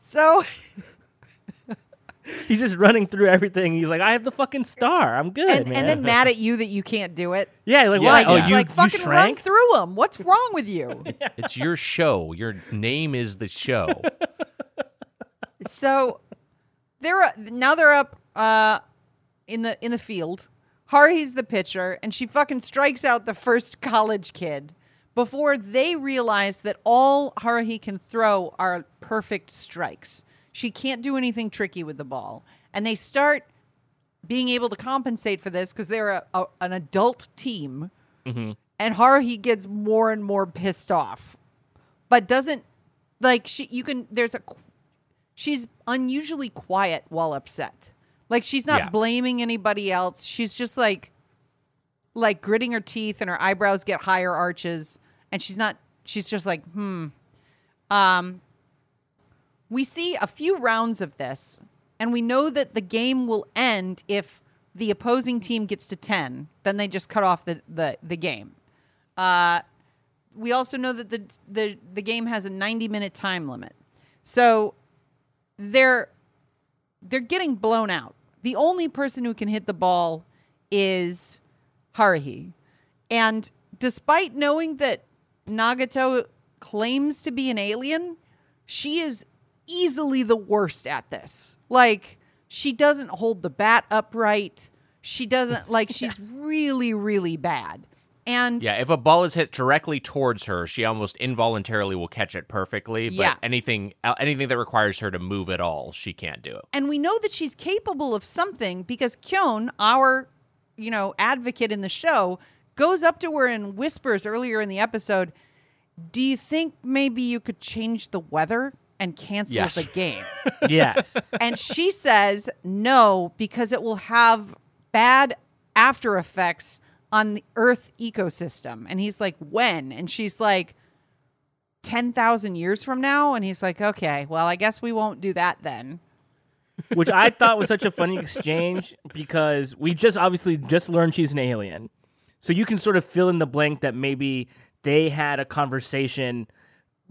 So He's just running through everything. He's like, I have the fucking star. I'm good, and, man. and then mad at you that you can't do it. yeah, like Yeah, why? Like, Oh, you like you fucking run through them. What's wrong with you? it's your show your name is the show so they're now they're up uh in the in the field. Haruhi's the pitcher, and she fucking strikes out the first college kid before they realize that all Haruhi can throw are perfect strikes. She can't do anything tricky with the ball, and they start being able to compensate for this because they're a, a, an adult team, and Haruhi gets more and more pissed off, but doesn't like she. You can there's a she's unusually quiet while upset. Like she's not Yeah. blaming anybody else. She's just like like gritting her teeth and her eyebrows get higher arches and she's not she's just like, "Hmm." Um we see a few rounds of this and we know that the game will end if the opposing team gets to 10, then they just cut off the the, the game. Uh we also know that the the the game has a 90 minute time limit. So they're they're getting blown out. The only person who can hit the ball is Haruhi. And despite knowing that Nagato claims to be an alien, she is easily the worst at this. Like she doesn't hold the bat upright. She doesn't like she's really really bad. And yeah if a ball is hit directly towards her she almost involuntarily will catch it perfectly but Yeah. anything uh, anything that requires her to move at all she can't do it and we know that she's capable of something because Kyon, our, you know, advocate in the show, goes up to her and whispers earlier in the episode, "Do you think maybe you could change the weather and cancel Yes. the game?" yes. and she says, "No, because it will have bad after effects on the Earth ecosystem." And he's like, "When?" And she's like, 10,000 years from now?" And he's like, "Okay, well, I guess we won't do that then." which I thought was such a funny exchange because we just obviously just learned she's an alien. So you can sort of fill in the blank that maybe they had a conversation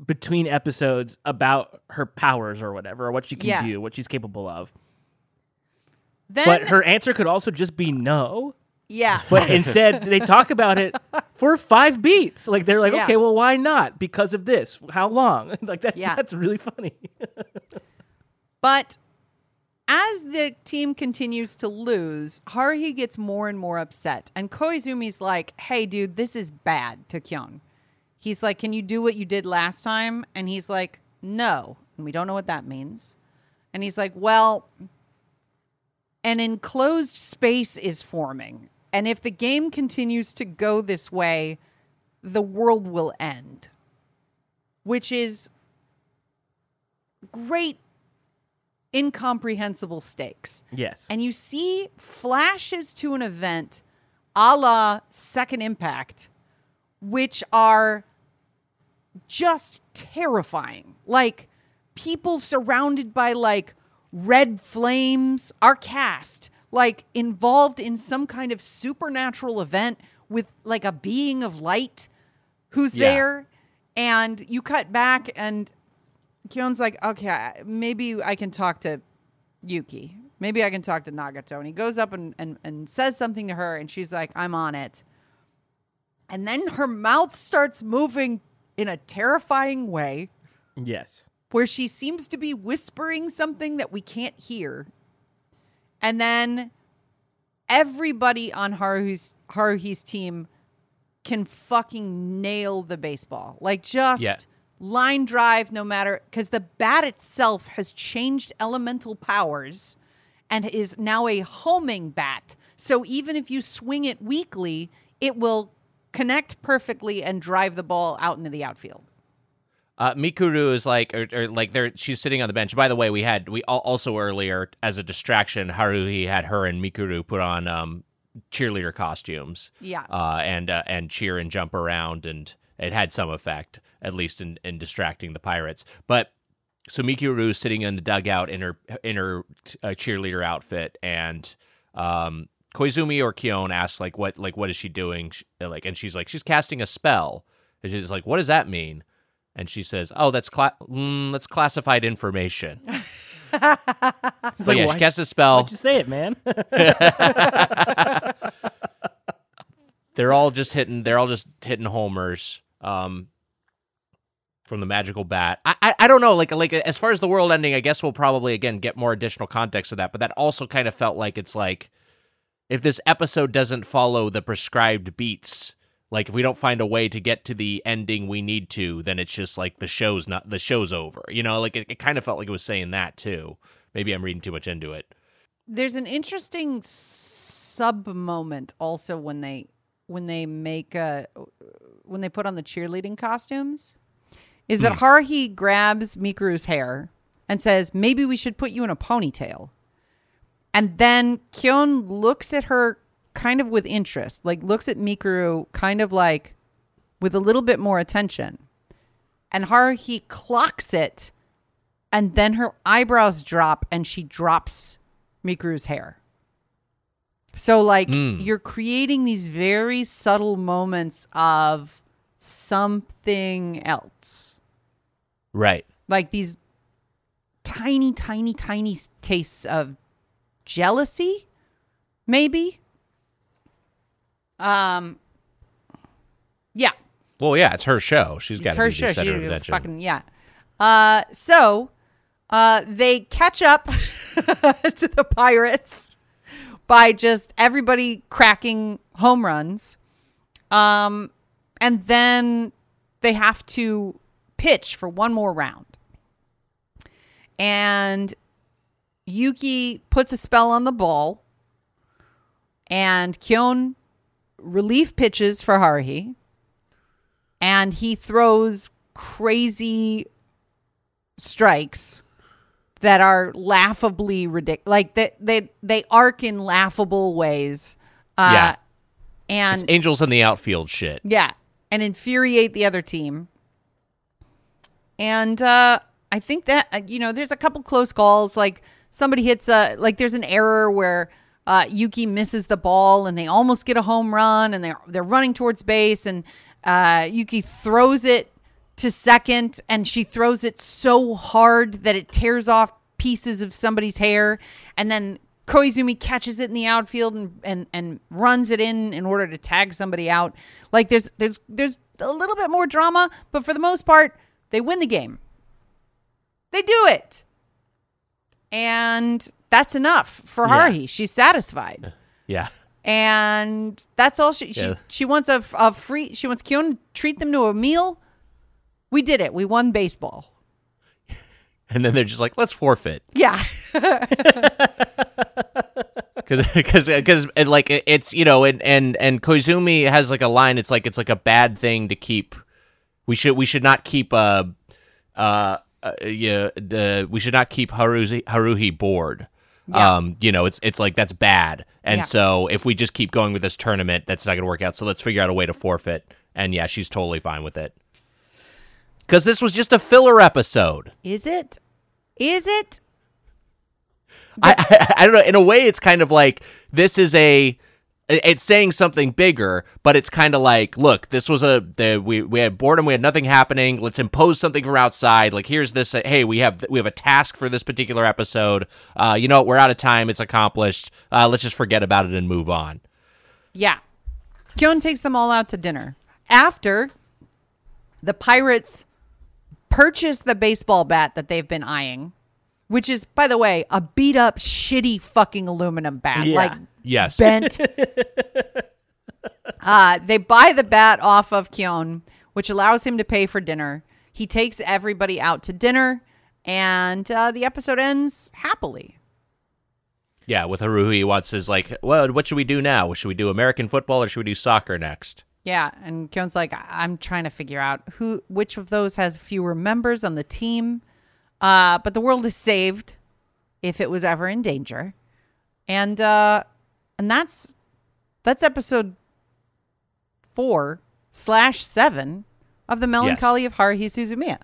between episodes about her powers or whatever, or what she can Yeah. do, what she's capable of. Then But her answer could also just be no. Yeah. But instead, they talk about it for five beats. Like they're like, Yeah. okay, well, why not? Because of this. How long? Like that. Yeah. That's really funny. But as the team continues to lose, Haruhi gets more and more upset. And Koizumi's like, hey, dude, this is bad to Kyon. He's like, can you do what you did last time? And he's like, no. And we don't know what that means. And he's like, well, an enclosed space is forming. And if the game continues to go this way, the world will end. Which is great, incomprehensible stakes. yes. And you see flashes to an event a la Second Impact, which are just terrifying. Like people surrounded by like red flames, our cast, like involved in some kind of supernatural event with like a being of light who's Yeah. there. And you cut back and Kyon's like, okay, maybe I can talk to Yuki. Maybe I can talk to Nagato. And he goes up and, and, and says something to her, and she's like, I'm on it. And then her mouth starts moving in a terrifying way yes. where she seems to be whispering something that we can't hear. And then everybody on Haruhi's, Haruhi's team can fucking nail the baseball. Like just Yeah. line drive no matter because the bat itself has changed elemental powers and is now a homing bat. So even if you swing it weakly, it will connect perfectly and drive the ball out into the outfield. Uh, Mikuru is like, or, or like, there. She's sitting on the bench. By the way, we had we also earlier as a distraction, Haruhi had her and Mikuru put on um, cheerleader costumes. Yeah. Uh, and uh, and cheer and jump around, and it had some effect, at least in, in distracting the pirates. But so Mikuru is sitting in the dugout in her in her uh, cheerleader outfit, and um, Koizumi or Kyon asks like, what like what is she doing? Sh- Like, and she's like, she's casting a spell. And she's like, what does that mean? And she says, "Oh, that's cla- mm, that's classified information." It's But like, yeah, why, she casts a spell. why'd you say it, man? They're all just hitting. They're all just hitting homers. Um, from the magical bat. I, I I don't know. Like like as far as the world ending, I guess we'll probably again get more additional context of that. But that also kind of felt like it's like if this episode doesn't follow the prescribed beats. Like if we don't find a way to get to the ending we need to, then it's just like the show's not the show's over. You know, like it, it kind of felt like it was saying that too. Maybe I'm reading too much into it. There's an interesting sub moment also when they when they make a when they put on the cheerleading costumes is that hmm. Haruhi grabs Mikuru's hair and says, "Maybe we should put you in a ponytail." And then Kyon looks at her kind of with interest, like looks at Mikuru kind of like with a little bit more attention. And Haruhi clocks it and then her eyebrows drop and she drops Mikuru's hair. So like Mm. you're creating these very subtle moments of something else. Right. Like these tiny tiny tiny tastes of jealousy maybe. Um yeah, Well, yeah, it's her show. She's got to her be show. the center She of attention. fucking yeah. Uh, so uh, they catch up to the pirates by just everybody cracking home runs, um, and then they have to pitch for one more round. And Yuki puts a spell on the ball, and Kyon relief pitches for Haruhi and he throws crazy strikes that are laughably ridiculous like that they, they arc in laughable ways uh Yeah. and It's angels in the outfield shit. yeah, and infuriate the other team. And uh, I think that uh, you know, there's a couple close calls. Like somebody hits a like there's an error where uh, Yuki misses the ball and they almost get a home run and they're they're running towards base and uh, Yuki throws it to second and she throws it so hard that it tears off pieces of somebody's hair and then Koizumi catches it in the outfield and, and, and runs it in in order to tag somebody out. Like there's there's there's a little bit more drama, but for the most part, they win the game. They do it. And that's enough for Yeah. Haruhi. She's satisfied. Yeah. And that's all she she, Yeah. she wants a, a free she wants Kyon to treat them to a meal. We did it. We won baseball. And then they're just like, let's forfeit. Yeah. because because because like it- it's you know and and and Koizumi has like a line. It's like it's like a bad thing to keep. We should we should not keep uh uh, uh yeah the we should not keep Haruhi Haruhi bored. Yeah. Um, you know, it's it's like that's bad, and Yeah. so if we just keep going with this tournament, that's not going to work out. So let's figure out a way to forfeit. And yeah, she's totally fine with it because this was just a filler episode. Is it? Is it? I, I I don't know. In a way, it's kind of like this is a. It's saying something bigger, but it's kind of like, look, this was a the, we we had boredom, we had nothing happening. Let's impose something from outside. Like here's this. Uh, hey, we have we have a task for this particular episode. Uh, you know, we're out of time. It's accomplished. Uh, let's just forget about it and move on. Yeah. Kyon takes them all out to dinner. After the pirates purchase the baseball bat that they've been eyeing, which is, by the way, a beat up, shitty fucking aluminum bat. Yeah. Like Yes. bent. uh, they buy the bat off of Kyon, which allows him to pay for dinner. He takes everybody out to dinner, and uh, the episode ends happily. Yeah, with Haruhi, he wants his like, well, what should we do now? Should we do American football or should we do soccer next? Yeah, and Kyon's like, "I- I'm trying to figure out who, which of those has fewer members on the team. Uh, but the world is saved if it was ever in danger, and uh, and that's that's episode four slash seven of the Melancholy of Haruhi Suzumiya.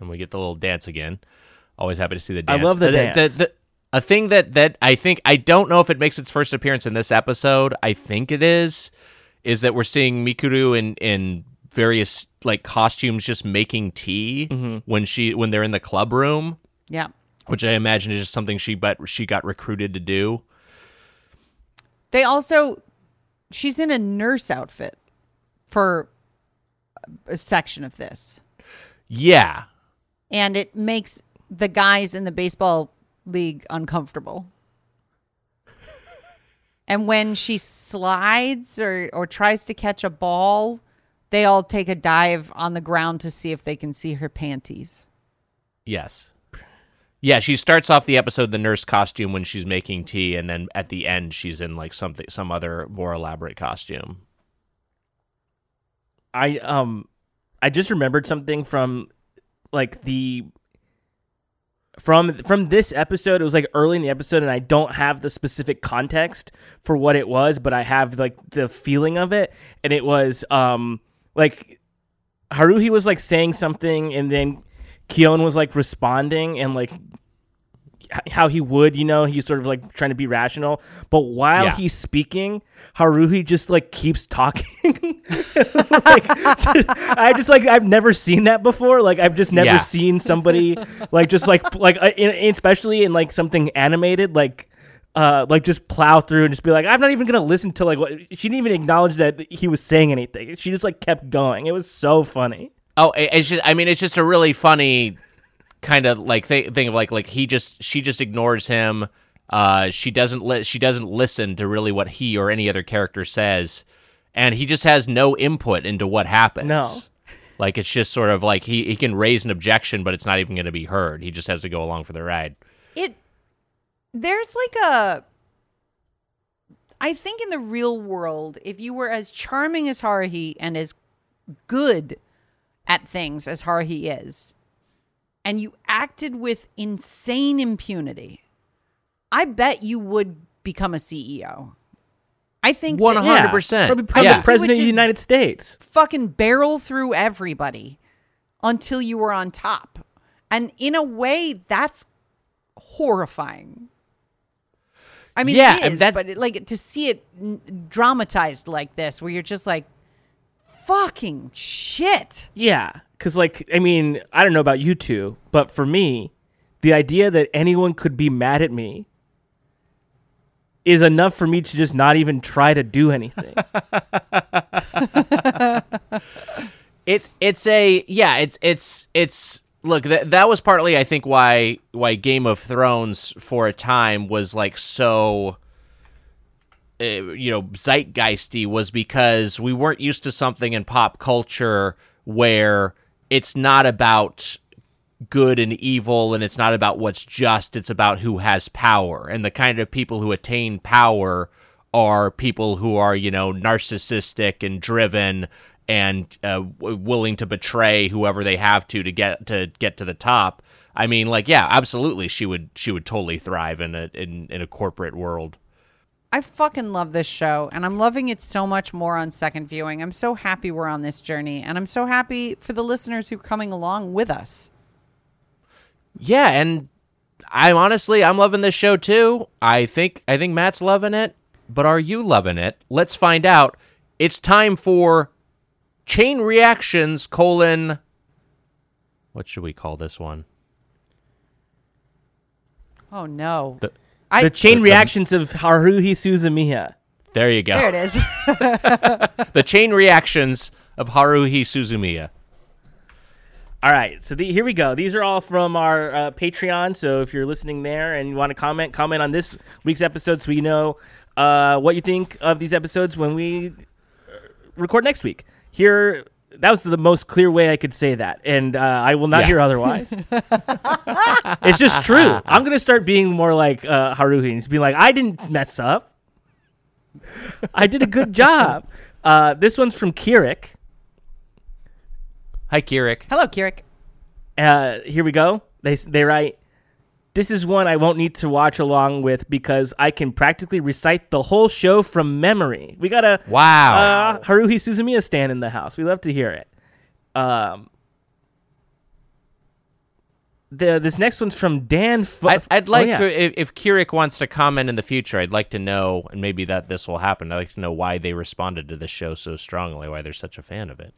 and we get the little dance again. Always happy to see the dance I love the Uh, dance. a thing that that I think I don't know if it makes its first appearance in this episode. I think it is. Is that we're seeing Mikuru in in various like costumes just making tea Mm-hmm. when she when they're in the club room, Yeah, which I imagine is just something she but she got recruited to do. They also she's in a nurse outfit for a section of this. Yeah, and it makes the guys in the baseball league uncomfortable. and when she slides or or tries to catch a ball, they all take a dive on the ground to see if they can see her panties. Yes. Yeah, she starts off the episode the nurse costume when she's making tea, and then at the end she's in like something some other more elaborate costume. I um I just remembered something from like the from from this episode it was like early in the episode and I don't have the specific context for what it was but I have like the feeling of it and it was um like Haruhi was like saying something and then Kyon was like responding and like how he would, you know, he's sort of like trying to be rational. But while Yeah. he's speaking, Haruhi just like keeps talking. like, I just like I've never seen that before. Like I've just never Yeah. seen somebody like just like like uh, in- especially in like something animated like. Uh, like just plow through and just be like, I'm not even gonna listen to like what she didn't even acknowledge that he was saying anything. She just like kept going. It was so funny. Oh, it's just I mean it's just a really funny kind of like th- thing of like like he just she just ignores him. Uh, she doesn't li- she doesn't listen to really what he or any other character says, and he just has no input into what happens. No. Like it's just sort of like he, he can raise an objection, but it's not even going to be heard. He just has to go along for the ride. It there's like a I think in the real world, if you were as charming as Haruhi and as good at things as Haruhi is, and you acted with insane impunity, I bet you would become a CEO. I think One that hundred percent. Probably, probably Yeah. president of the United States. fucking barrel through everybody until you were on top. And in a way, that's horrifying. I mean, Yeah, it and is, but it, like to see it n- dramatized like this, where you're just like, fucking shit. Yeah, because like I mean, I don't know about you two, but for me, the idea that anyone could be mad at me is enough for me to just not even try to do anything. It it's a yeah it's it's it's look that that was partly I think why why Game of Thrones for a time was like so uh, you know zeitgeisty was because we weren't used to something in pop culture where it's not about good and evil and it's not about what's just it's about who has power. And the kind of people who attain power are people who are you know narcissistic and driven and uh, willing to betray whoever they have to to get to get to the top. I mean like yeah absolutely she would she would totally thrive in a in, in a corporate world I fucking love this show, and I'm loving it so much more on second viewing. I'm so happy we're on this journey, and I'm so happy for the listeners who are coming along with us. yeah and i'm honestly i'm loving this show too i think i think matt's loving it but are you loving it let's find out it's time for chain reactions colon what should we call this one Oh no! The- I, the chain the- reactions of Haruhi Suzumiya. there you go there it is. the chain reactions of haruhi suzumiya All right, so the, here we go. These are all from our uh, Patreon. So if you're listening there and you want to comment, comment on this week's episode so we know uh, what you think of these episodes when we uh, record next week. Here that was the most clear way I could say that, and uh, I will not Yeah. hear otherwise. it's just true. I'm gonna start being more like uh, Haruhi and be like, I didn't mess up. I did a good job. Uh, this one's from Kirik. Hi, Kirik. Hello, Kirik. Uh, here we go. They they write. This is one I won't need to watch along with because I can practically recite the whole show from memory. We got a Wow. uh, Haruhi Suzumiya stand in the house. We love to hear it. Um, the this next one's from Dan. Fo- I'd, I'd Oh, like yeah. to, if, if Kirik wants to comment in the future, I'd like to know, and maybe that this will happen. I'd like to know why they responded to this show so strongly, why they're such a fan of it.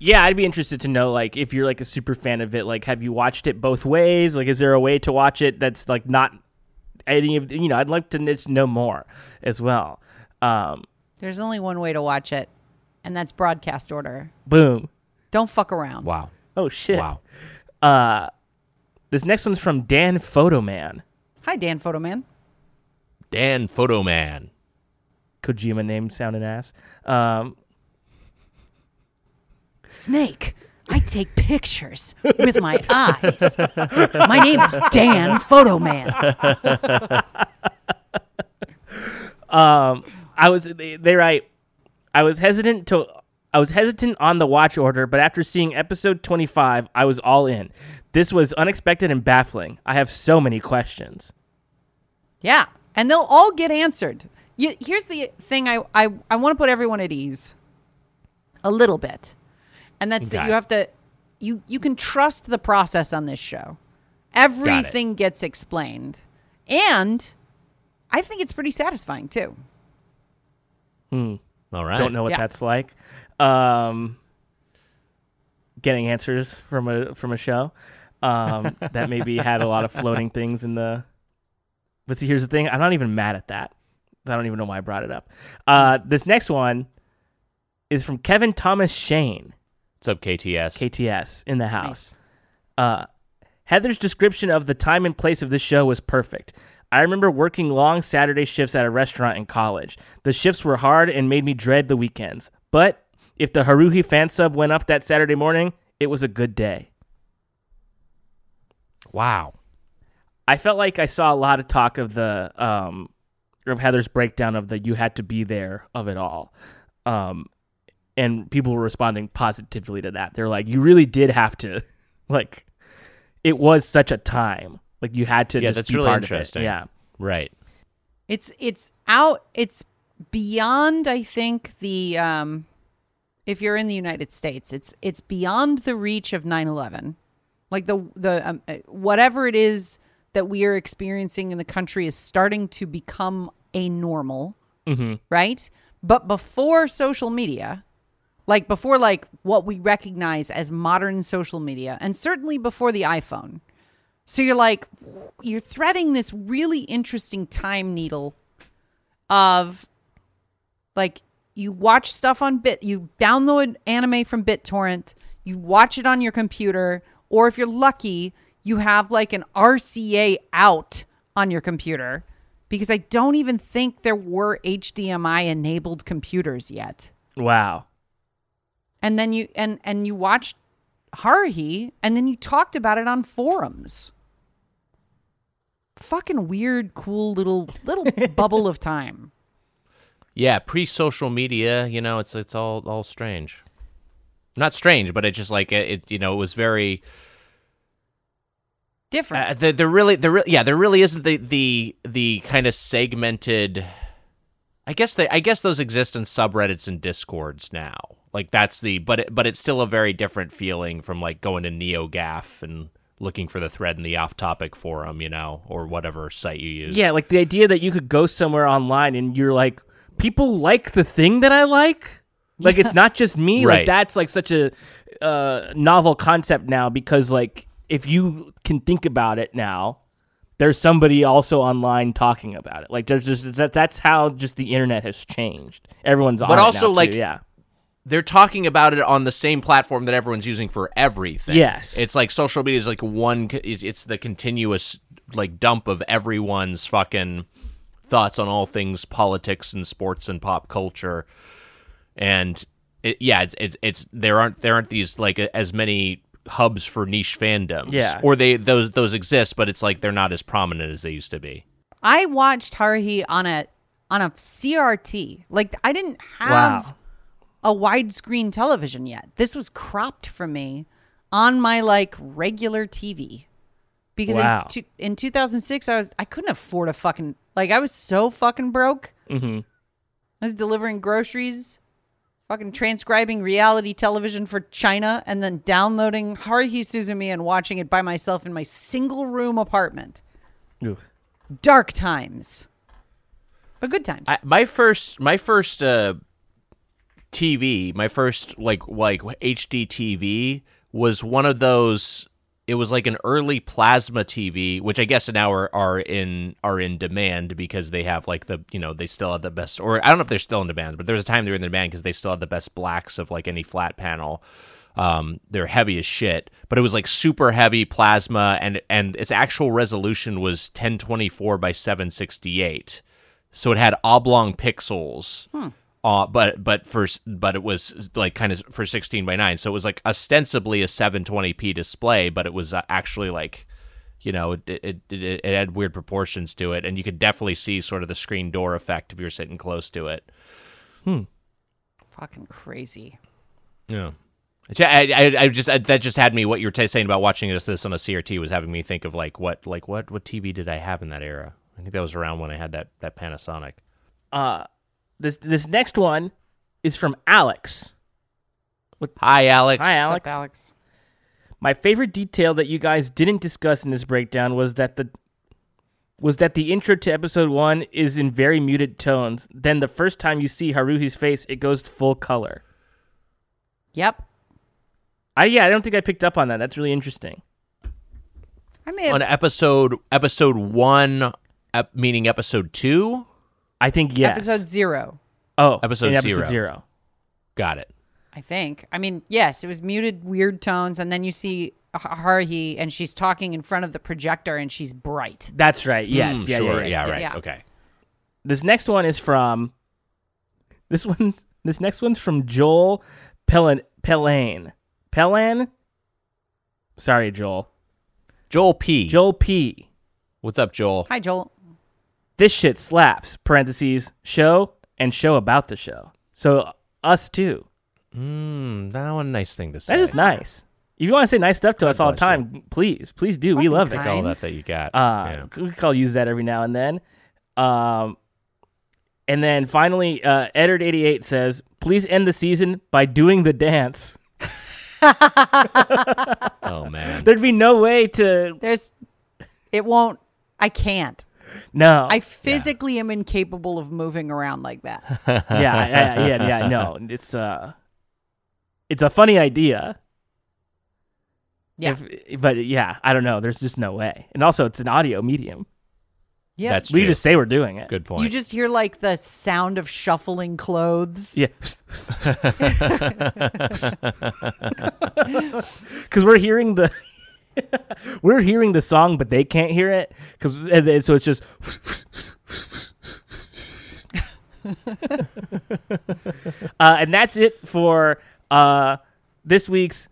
Yeah, I'd be interested to know, like, if you're like a super fan of it, like, have you watched it both ways? Like, is there a way to watch it that's like not any of you know? I'd like to just know more as well. Um, There's only one way to watch it, and that's broadcast order. boom. Don't fuck around. Wow. Oh shit. Wow. Uh, this next one's from Dan Photoman. Hi, Dan Photoman. Dan Photoman. Kojima name sounding ass. Um, Snake. I take pictures with my eyes. My name is Dan Photoman. um, I was they, they write. I was hesitant to. I was hesitant on the watch order, but after seeing episode 25, I was all in. This was unexpected and baffling. I have so many questions. Yeah, and they'll all get answered. You, here's the thing: I I, I want to put everyone at ease a little bit, and that's that Okay. you have to you you can trust the process on this show. Everything gets explained, and I think it's pretty satisfying too. Hmm. All right. Don't know what Yeah. that's like. Um, getting answers from a from a show um, that maybe had a lot of floating things in the. But see, here's the thing: I'm not even mad at that. I don't even know why I brought it up. Uh, this next one is from Kevin Thomas Shane, What's up, KTS? KTS, in the house. Uh, Heather's description of the time and place of this show was perfect. I remember working long Saturday shifts at a restaurant in college. The shifts were hard and made me dread the weekends. But if the Haruhi fan sub went up that Saturday morning, it was a good day. wow. I felt like I saw a lot of talk of the um of Heather's breakdown of the you had to be there of it all. Um and people were responding positively to that. They're like, you really did have to like it was such a time. Like you had to Yeah, just that's be really part of it. interesting. Yeah. Right. It's it's out. It's beyond. I think the um, if you're in the United States, it's it's beyond the reach of 9/11. Like the the um, uh, whatever it is that we are experiencing in the country is starting to become a normal, Mm-hmm. right? But before social media, like before like what we recognize as modern social media, and certainly before the iPhone. So you're like, you're threading this really interesting time needle of like you watch stuff on Bit, you download anime from BitTorrent, you watch it on your computer, or if you're lucky, you have like an RCA out on your computer because I don't even think there were HDMI enabled computers yet. Wow. And then you and and you watched Haruhi and then you talked about it on forums. Fucking weird, cool little little bubble of time. Yeah, pre-social media, you know, it's it's all all strange. Not strange, but it just like it, it you know, it was very Different. uh, there, there really there re- yeah, there really isn't the the the kind of segmented I guess they I guess those exist in subreddits and discords now. Like that's the but it, but it's still a very different feeling from like going to NeoGaf and looking for the thread in the off-topic forum, you know, or whatever site you use. Yeah, like the idea that you could go somewhere online and you're like, people like the thing that I like. Like it's not just me. Like Right. that's like such a uh, novel concept now because like if you can think about it now, there's somebody also online talking about it. Like there's just that, that's how just the internet has changed. Everyone's on But it also, now, too, like, yeah. They're talking about it on the same platform that everyone's using for everything. Yes. it's like social media is like one. It's, it's the continuous like dump of everyone's fucking thoughts on all things politics and sports and pop culture, and it, yeah, it's, it's it's there aren't there aren't these like as many hubs for niche fandoms. Yeah. or they those those exist, but it's like they're not as prominent as they used to be. I watched Haruhi on a on a CRT. Like I didn't have Wow. A widescreen television yet. This was cropped for me on my like regular TV. Because Wow. in, two, in 2006 I was I couldn't afford a fucking like I was so fucking broke. Mm-hmm. I was delivering groceries, fucking transcribing reality television for China, and then downloading Haruhi Suzumiya and watching it by myself in my single room apartment. Dark times. But good times. I, my first my first uh, TV, my first like like HD TV was one of those. It was like an early plasma TV, which I guess now are, are in are in demand because they have like the you know they still have the best or I don't know if they're still in demand, but there was a time they were in demand because they still had the best blacks of like any flat panel. Um, they're heavy as shit, but it was like super heavy plasma, and and its actual resolution was 1024 by 768 so it had oblong pixels uh, but but for but it was like kind of for 16 by 9 so it was like ostensibly a 720p display but it was uh, actually like you know it, it, it, it had weird proportions to it and you could definitely see sort of the screen door effect if you're sitting close to it. Hmm. Fucking crazy. yeah. I, I, I just I, that just had me what you were t- saying about watching this this on a CRT was having me think of like what like what what TV did I have in that era? I think that was around when I had that that Panasonic. Uh, this this next one is from Alex. Hi Alex Hi, What's Alex. up, Alex? My favorite detail that you guys didn't discuss in this breakdown was that the was that the intro to episode one is in very muted tones. Then the first time you see Haruhi's face, it goes to full color. Yep. I yeah, I don't think I picked up on that. That's really interesting. I may have, on episode episode one, ep, meaning episode two. I think yes. episode zero, oh, Episode episode zero. zero. Got it. I think. I mean, yes, it was muted, weird tones, and then you see H- Haruhi, and she's talking in front of the projector, and she's bright. That's right. Yes. Mm, yeah, sure. yeah, yeah, right. yeah. Okay. This next one is from this one's This next one's from Joel Pelin Pellan Pellan. Sorry, Joel. Joel P. Joel P. What's up, Joel? Hi, Joel. This shit slaps. Parentheses show and show about the show. So us too. Mm, that one nice thing to say. That's just nice. If you want to say nice stuff to us all the bless you. time, please, please do. We love it. Take all that that you got. Uh, yeah. we call use that every now and then. Um, and then finally, uh, Edward88 says, please end the season by doing the dance. Oh man. There'd be no way to. There's, it won't. I can't. No. I physically am incapable of moving around like that. yeah, yeah, yeah, yeah. No, it's uh, it's a funny idea. Yeah. If, but yeah, I don't know. There's just no way. And also, it's an audio medium. Yeah. That's We true. just say we're doing it. Good point. you just hear like the sound of shuffling clothes. Yeah. Because we're hearing the. we're hearing the song, but they can't hear it, because and so it's just. uh, and that's it for uh, this week's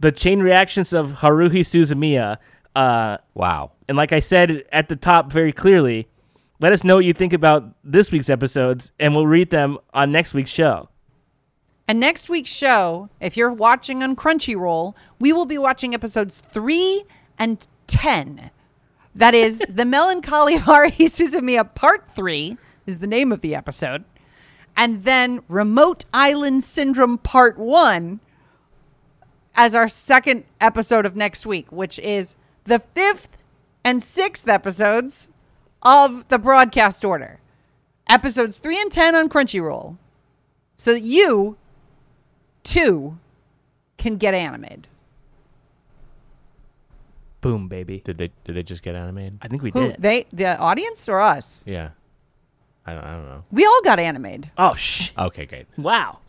the chain reactions of Haruhi Suzumiya. Uh, wow. and like I said at the top very clearly, let us know what you think about this week's episodes, and we'll read them on next week's show. And next week's show, if you're watching on Crunchyroll, we will be watching episodes three and 10. That is The Melancholy of Haruhi Suzumiya Part 3 is the name of the episode. And then Remote Island Syndrome Part 1 as our second episode of next week, which is the fifth and sixth episodes of the broadcast order. Episodes 3 and 10 on Crunchyroll. So that you too can get animated. Boom, baby. Did they did they just get animated? I think we Who did. they the audience or us? Yeah. I don't, I don't know. We all got animated. oh, sh! Okay, great. Wow.